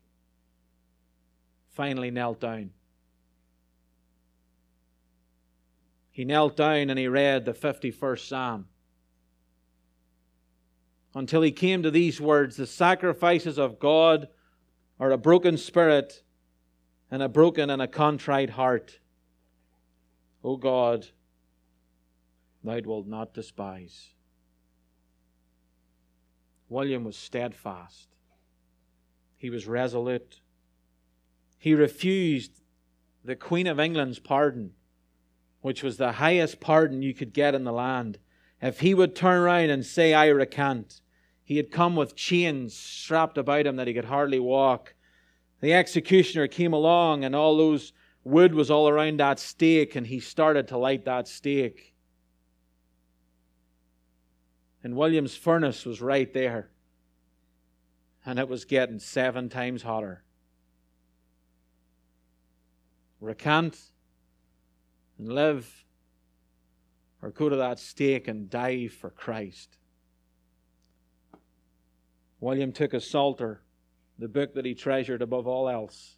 finally knelt down. He knelt down and he read the 51st Psalm until he came to these words The sacrifices of God are a broken spirit and a broken and a contrite heart. O God, thou wilt not despise. William was steadfast. He was resolute. He refused the Queen of England's pardon, which was the highest pardon you could get in the land. If he would turn around and say, I recant, he had come with chains strapped about him that he could hardly walk. The executioner came along, and all those wood was all around that stake, and he started to light that stake. And William's furnace was right there, and it was getting seven times hotter. Recant and live, or go to that stake and die for Christ. William took a psalter, the book that he treasured above all else,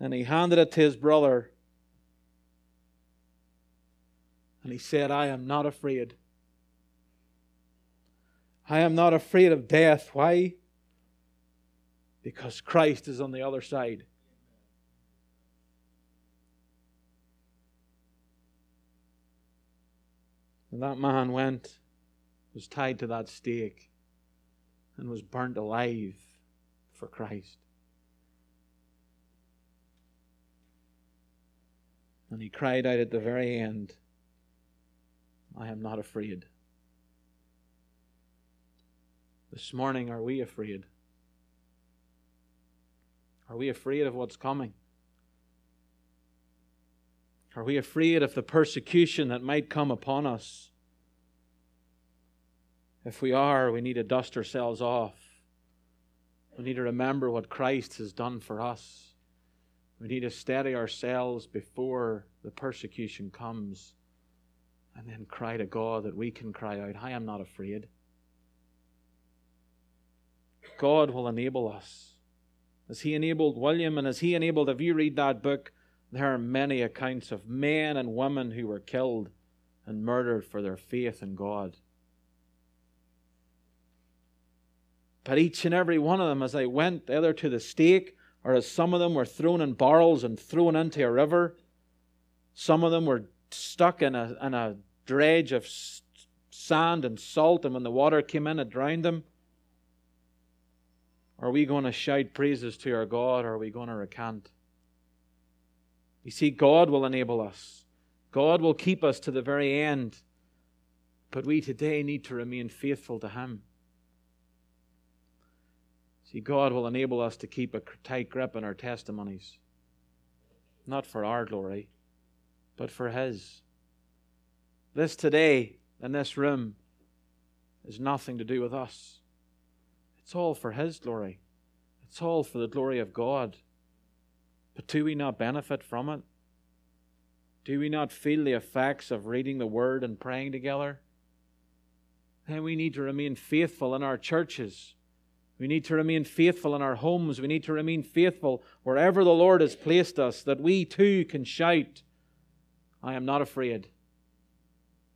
and he handed it to his brother. And he said, I am not afraid. I am not afraid of death. Why? Because Christ is on the other side. And that man went, was tied to that stake and was burnt alive for Christ. And he cried out at the very end, I am not afraid. This morning, are we afraid? Are we afraid of what's coming? Are we afraid of the persecution that might come upon us? If we are, we need to dust ourselves off. We need to remember what Christ has done for us. We need to steady ourselves before the persecution comes and then cry to God that we can cry out, I am not afraid. God will enable us. As He enabled William and as He enabled, if you read that book, there are many accounts of men and women who were killed and murdered for their faith in God. But each and every one of them, as they went either to the stake or as some of them were thrown in barrels and thrown into a river, some of them were stuck in a, in a dredge of sand and salt, and when the water came in, it drowned them. Are we going to shout praises to our God or are we going to recant? You see, God will enable us, God will keep us to the very end. But we today need to remain faithful to Him. See, God will enable us to keep a tight grip on our testimonies, not for our glory, but for His. This today in this room is nothing to do with us. It's all for His glory. It's all for the glory of God. But do we not benefit from it? Do we not feel the effects of reading the Word and praying together? Then we need to remain faithful in our churches we need to remain faithful in our homes. We need to remain faithful wherever the Lord has placed us, that we too can shout, I am not afraid.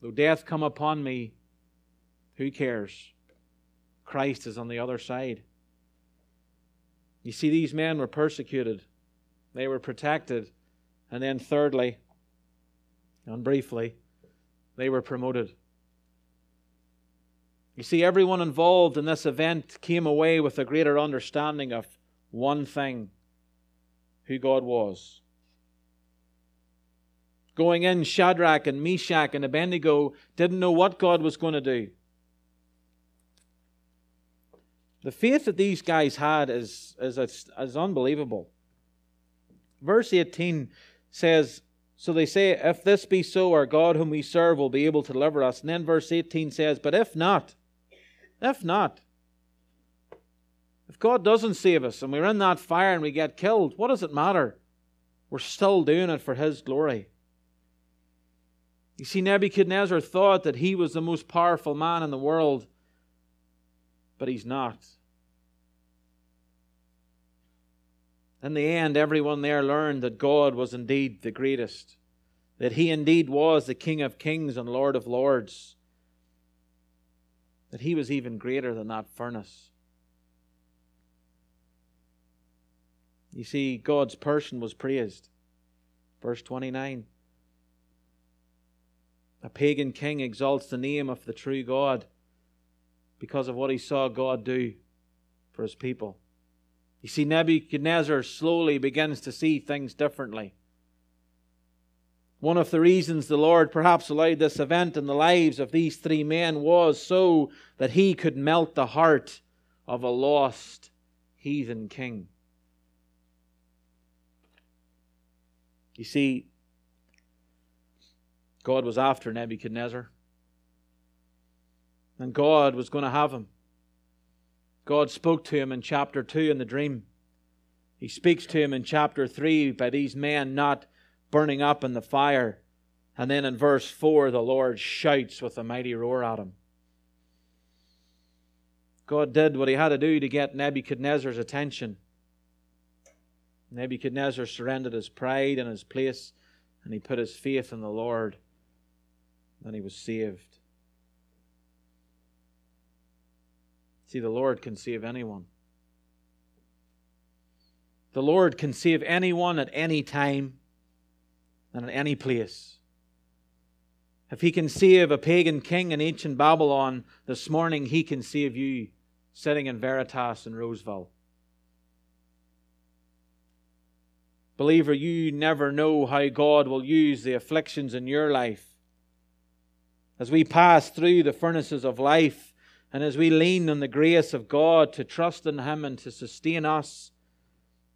Though death come upon me, who cares? Christ is on the other side. You see, these men were persecuted, they were protected, and then, thirdly, and briefly, they were promoted. You see, everyone involved in this event came away with a greater understanding of one thing who God was. Going in, Shadrach and Meshach and Abednego didn't know what God was going to do. The faith that these guys had is, is, is unbelievable. Verse 18 says, So they say, If this be so, our God whom we serve will be able to deliver us. And then verse 18 says, But if not, if not, if God doesn't save us and we're in that fire and we get killed, what does it matter? We're still doing it for His glory. You see, Nebuchadnezzar thought that he was the most powerful man in the world, but he's not. In the end, everyone there learned that God was indeed the greatest, that He indeed was the King of kings and Lord of lords, that He was even greater than that furnace. You see, God's person was praised. Verse 29. A pagan king exalts the name of the true God because of what he saw God do for his people. You see, Nebuchadnezzar slowly begins to see things differently. One of the reasons the Lord perhaps allowed this event in the lives of these three men was so that he could melt the heart of a lost heathen king. You see, God was after Nebuchadnezzar. And God was going to have him. God spoke to him in chapter 2 in the dream. He speaks to him in chapter 3 by these men not burning up in the fire. And then in verse 4, the Lord shouts with a mighty roar at him. God did what he had to do to get Nebuchadnezzar's attention. Nebuchadnezzar surrendered his pride and his place, and he put his faith in the Lord. And he was saved. See, the Lord can save anyone. The Lord can save anyone at any time and at any place. If He can save a pagan king in ancient Babylon this morning, He can save you sitting in Veritas in Roseville. Believer, you never know how God will use the afflictions in your life. As we pass through the furnaces of life, and as we lean on the grace of God to trust in Him and to sustain us,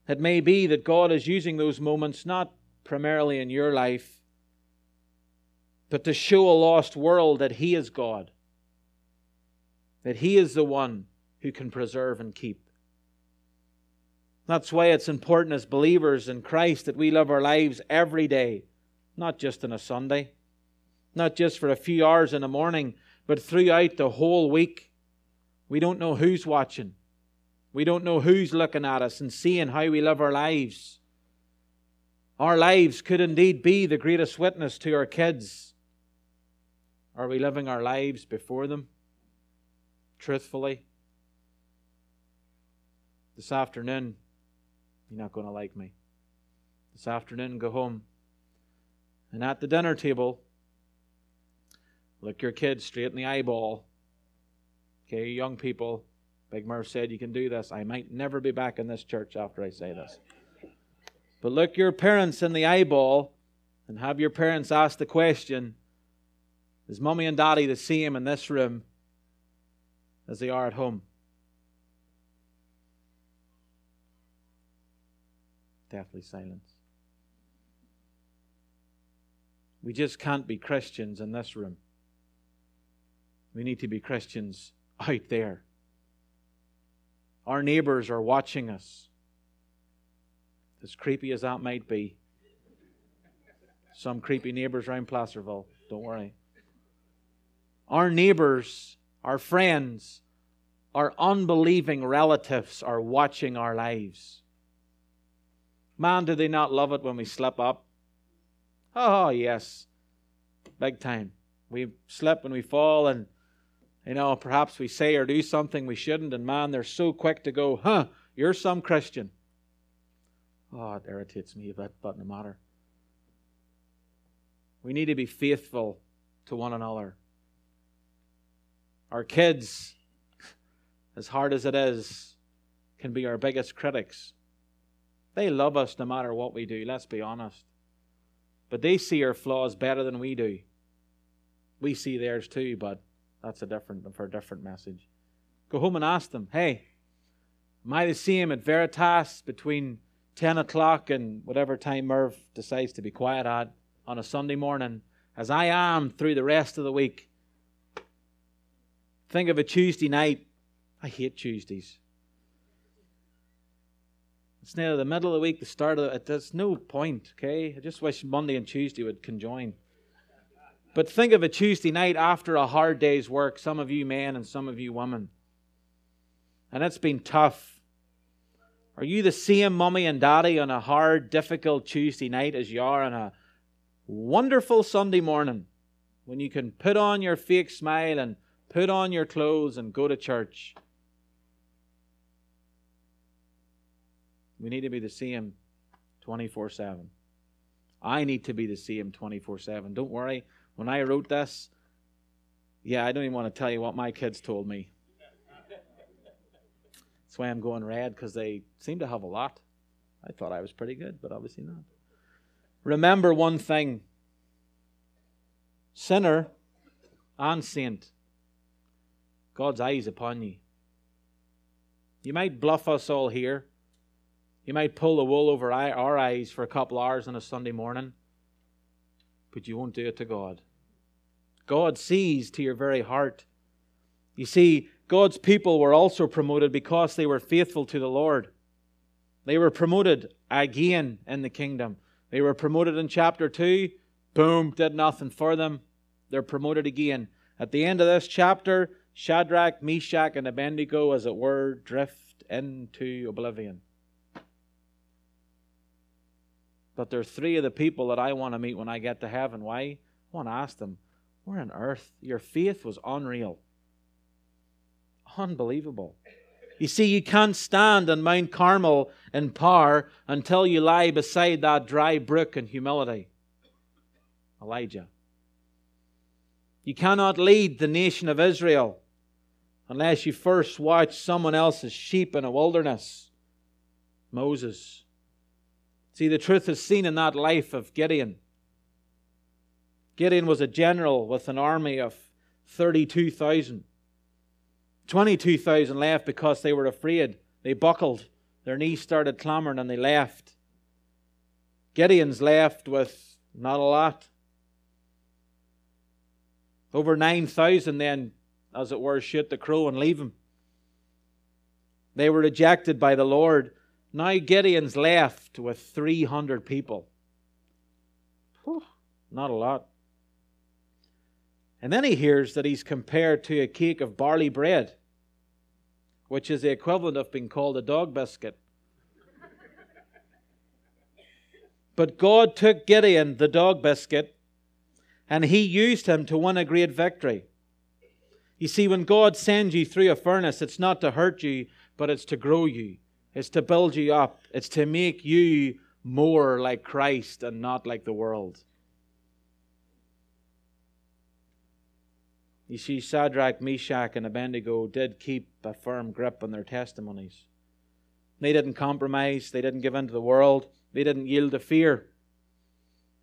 it may be that God is using those moments not primarily in your life, but to show a lost world that He is God, that He is the one who can preserve and keep. That's why it's important as believers in Christ that we live our lives every day, not just on a Sunday, not just for a few hours in the morning, but throughout the whole week. We don't know who's watching. We don't know who's looking at us and seeing how we live our lives. Our lives could indeed be the greatest witness to our kids. Are we living our lives before them truthfully? This afternoon, you're not going to like me. This afternoon, go home. And at the dinner table, look your kids straight in the eyeball. Okay, young people, Big Murph said you can do this. I might never be back in this church after I say this. But look your parents in the eyeball and have your parents ask the question Is mommy and daddy the same in this room as they are at home? Deathly silence. We just can't be Christians in this room. We need to be Christians out there. Our neighbors are watching us. As creepy as that might be. Some creepy neighbors around Placerville. Don't worry. Our neighbors, our friends, our unbelieving relatives are watching our lives. Man, do they not love it when we slip up? Oh, yes. Big time. We slip and we fall, and, you know, perhaps we say or do something we shouldn't, and man, they're so quick to go, huh, you're some Christian. Oh, it irritates me a bit, but no matter. We need to be faithful to one another. Our kids, as hard as it is, can be our biggest critics. They love us no matter what we do, let's be honest. But they see our flaws better than we do. We see theirs too, but that's a different for a different message. Go home and ask them, hey, am I the same at Veritas between 10 o'clock and whatever time Merv decides to be quiet at? on a Sunday morning as I am through the rest of the week. Think of a Tuesday night. I hate Tuesdays. It's near the middle of the week, the start of it. There's no point, okay? I just wish Monday and Tuesday would conjoin. But think of a Tuesday night after a hard day's work, some of you men and some of you women. And it's been tough. Are you the same mummy and daddy on a hard, difficult Tuesday night as you are on a wonderful Sunday morning when you can put on your fake smile and put on your clothes and go to church? We need to be the same 24 7. I need to be the same 24 7. Don't worry. When I wrote this, yeah, I don't even want to tell you what my kids told me. That's why I'm going red, because they seem to have a lot. I thought I was pretty good, but obviously not. Remember one thing sinner and saint, God's eyes upon you. You might bluff us all here. You might pull the wool over our eyes for a couple hours on a Sunday morning, but you won't do it to God. God sees to your very heart. You see, God's people were also promoted because they were faithful to the Lord. They were promoted again in the kingdom. They were promoted in chapter 2. Boom, did nothing for them. They're promoted again. At the end of this chapter, Shadrach, Meshach, and Abednego, as it were, drift into oblivion. But there are three of the people that I want to meet when I get to heaven. Why? I want to ask them, where on earth? Your faith was unreal. Unbelievable. You see, you can't stand on Mount Carmel in power until you lie beside that dry brook in humility. Elijah. You cannot lead the nation of Israel unless you first watch someone else's sheep in a wilderness. Moses. See, the truth is seen in that life of Gideon. Gideon was a general with an army of 32,000. 22,000 left because they were afraid. They buckled. Their knees started clamoring and they left. Gideon's left with not a lot. Over 9,000 then, as it were, shoot the crow and leave him. They were rejected by the Lord. Now Gideon's left with 300 people. Not a lot. And then he hears that he's compared to a cake of barley bread, which is the equivalent of being called a dog biscuit. but God took Gideon, the dog biscuit, and he used him to win a great victory. You see, when God sends you through a furnace, it's not to hurt you, but it's to grow you. It's to build you up. It's to make you more like Christ and not like the world. You see, Shadrach, Meshach, and Abednego did keep a firm grip on their testimonies. They didn't compromise, they didn't give in to the world, they didn't yield to fear.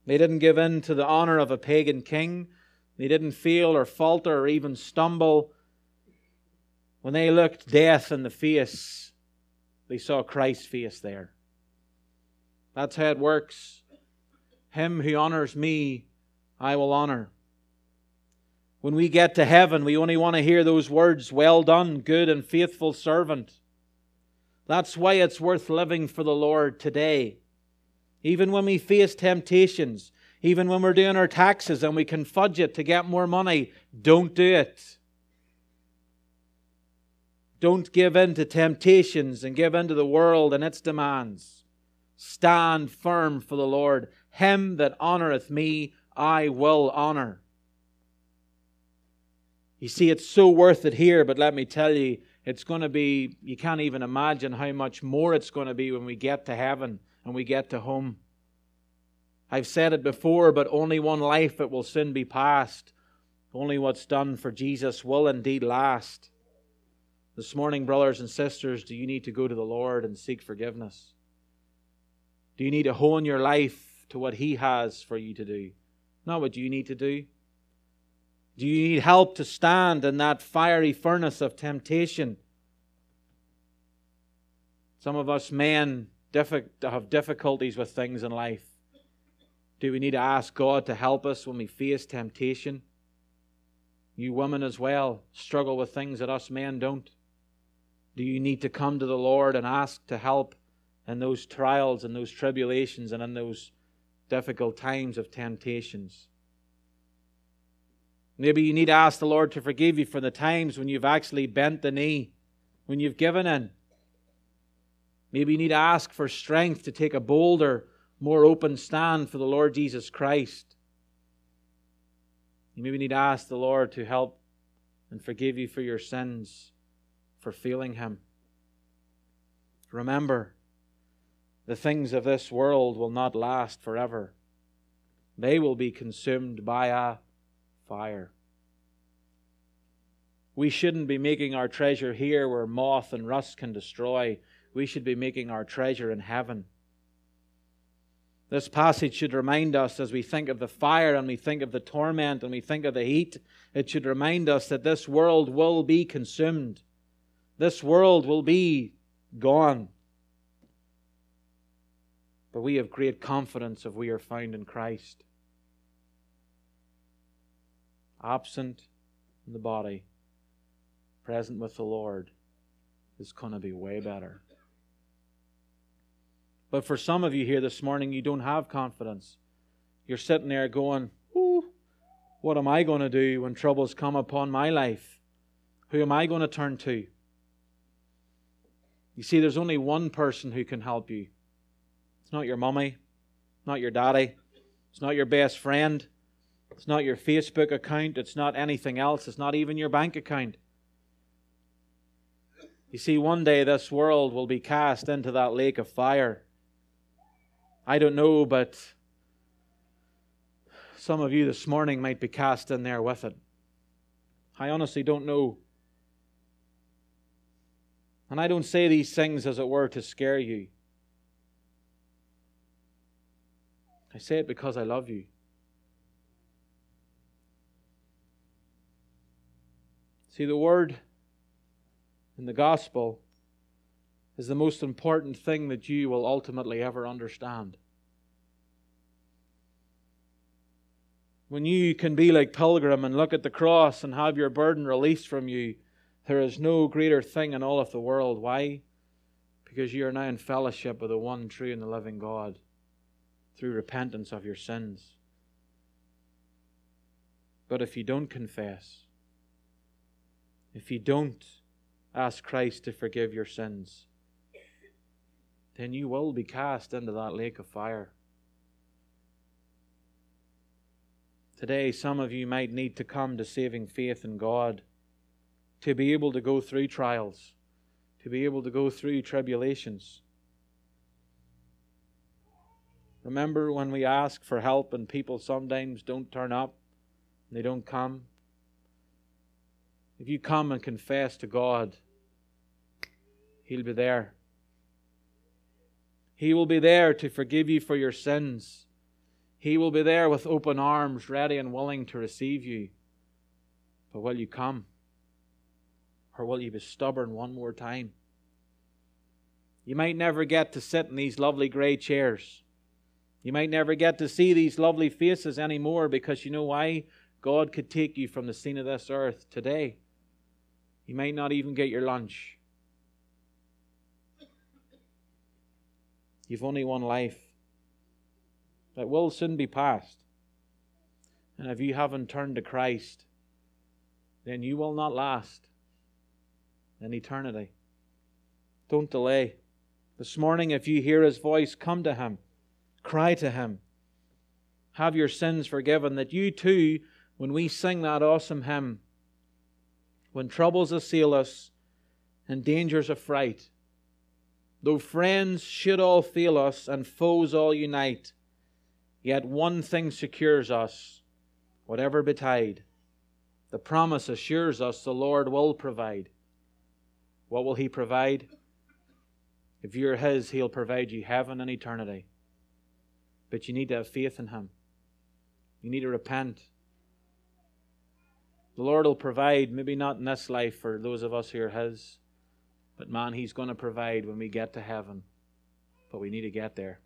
They didn't give in to the honor of a pagan king. They didn't fail or falter or even stumble. When they looked death in the face, they saw Christ's face there. That's how it works. Him who honors me, I will honor. When we get to heaven, we only want to hear those words, Well done, good and faithful servant. That's why it's worth living for the Lord today. Even when we face temptations, even when we're doing our taxes and we can fudge it to get more money, don't do it. Don't give in to temptations and give in to the world and its demands. Stand firm for the Lord. Him that honoureth me, I will honour. You see, it's so worth it here, but let me tell you, it's going to be, you can't even imagine how much more it's going to be when we get to heaven and we get to home. I've said it before, but only one life it will soon be past. Only what's done for Jesus will indeed last. This morning, brothers and sisters, do you need to go to the Lord and seek forgiveness? Do you need to hone your life to what He has for you to do? Not what you need to do. Do you need help to stand in that fiery furnace of temptation? Some of us men have difficulties with things in life. Do we need to ask God to help us when we face temptation? You women as well struggle with things that us men don't. Do you need to come to the Lord and ask to help in those trials and those tribulations and in those difficult times of temptations? Maybe you need to ask the Lord to forgive you for the times when you've actually bent the knee, when you've given in. Maybe you need to ask for strength to take a bolder, more open stand for the Lord Jesus Christ. You maybe need to ask the Lord to help and forgive you for your sins, for failing Him. Remember, the things of this world will not last forever, they will be consumed by a fire. We shouldn't be making our treasure here where moth and rust can destroy. We should be making our treasure in heaven this passage should remind us as we think of the fire and we think of the torment and we think of the heat, it should remind us that this world will be consumed. This world will be gone. But we have great confidence if we are found in Christ. Absent in the body, present with the Lord is going to be way better. But for some of you here this morning, you don't have confidence. You're sitting there going, what am I going to do when troubles come upon my life? Who am I going to turn to? You see, there's only one person who can help you. It's not your mummy, not your daddy, it's not your best friend, it's not your Facebook account, it's not anything else, it's not even your bank account. You see, one day this world will be cast into that lake of fire. I don't know, but some of you this morning might be cast in there with it. I honestly don't know. And I don't say these things, as it were, to scare you. I say it because I love you. See, the word in the gospel is the most important thing that you will ultimately ever understand. When you can be like Pilgrim and look at the cross and have your burden released from you, there is no greater thing in all of the world. Why? Because you are now in fellowship with the one true and the living God through repentance of your sins. But if you don't confess, if you don't ask Christ to forgive your sins, then you will be cast into that lake of fire. Today, some of you might need to come to saving faith in God, to be able to go through trials, to be able to go through tribulations. Remember when we ask for help and people sometimes don't turn up, they don't come? If you come and confess to God, He'll be there. He will be there to forgive you for your sins. He will be there with open arms, ready and willing to receive you. But will you come? Or will you be stubborn one more time? You might never get to sit in these lovely grey chairs. You might never get to see these lovely faces anymore because you know why? God could take you from the scene of this earth today. You may not even get your lunch. You've only one life that will soon be past. And if you haven't turned to Christ, then you will not last in eternity. Don't delay. This morning, if you hear His voice, come to Him, cry to Him, have your sins forgiven, that you too, when we sing that awesome hymn, when troubles assail us and dangers affright, Though friends should all fail us and foes all unite, yet one thing secures us, whatever betide. The promise assures us the Lord will provide. What will He provide? If you're His, He'll provide you heaven and eternity. But you need to have faith in Him. You need to repent. The Lord will provide, maybe not in this life for those of us who are His. But man, He's going to provide when we get to heaven. But we need to get there.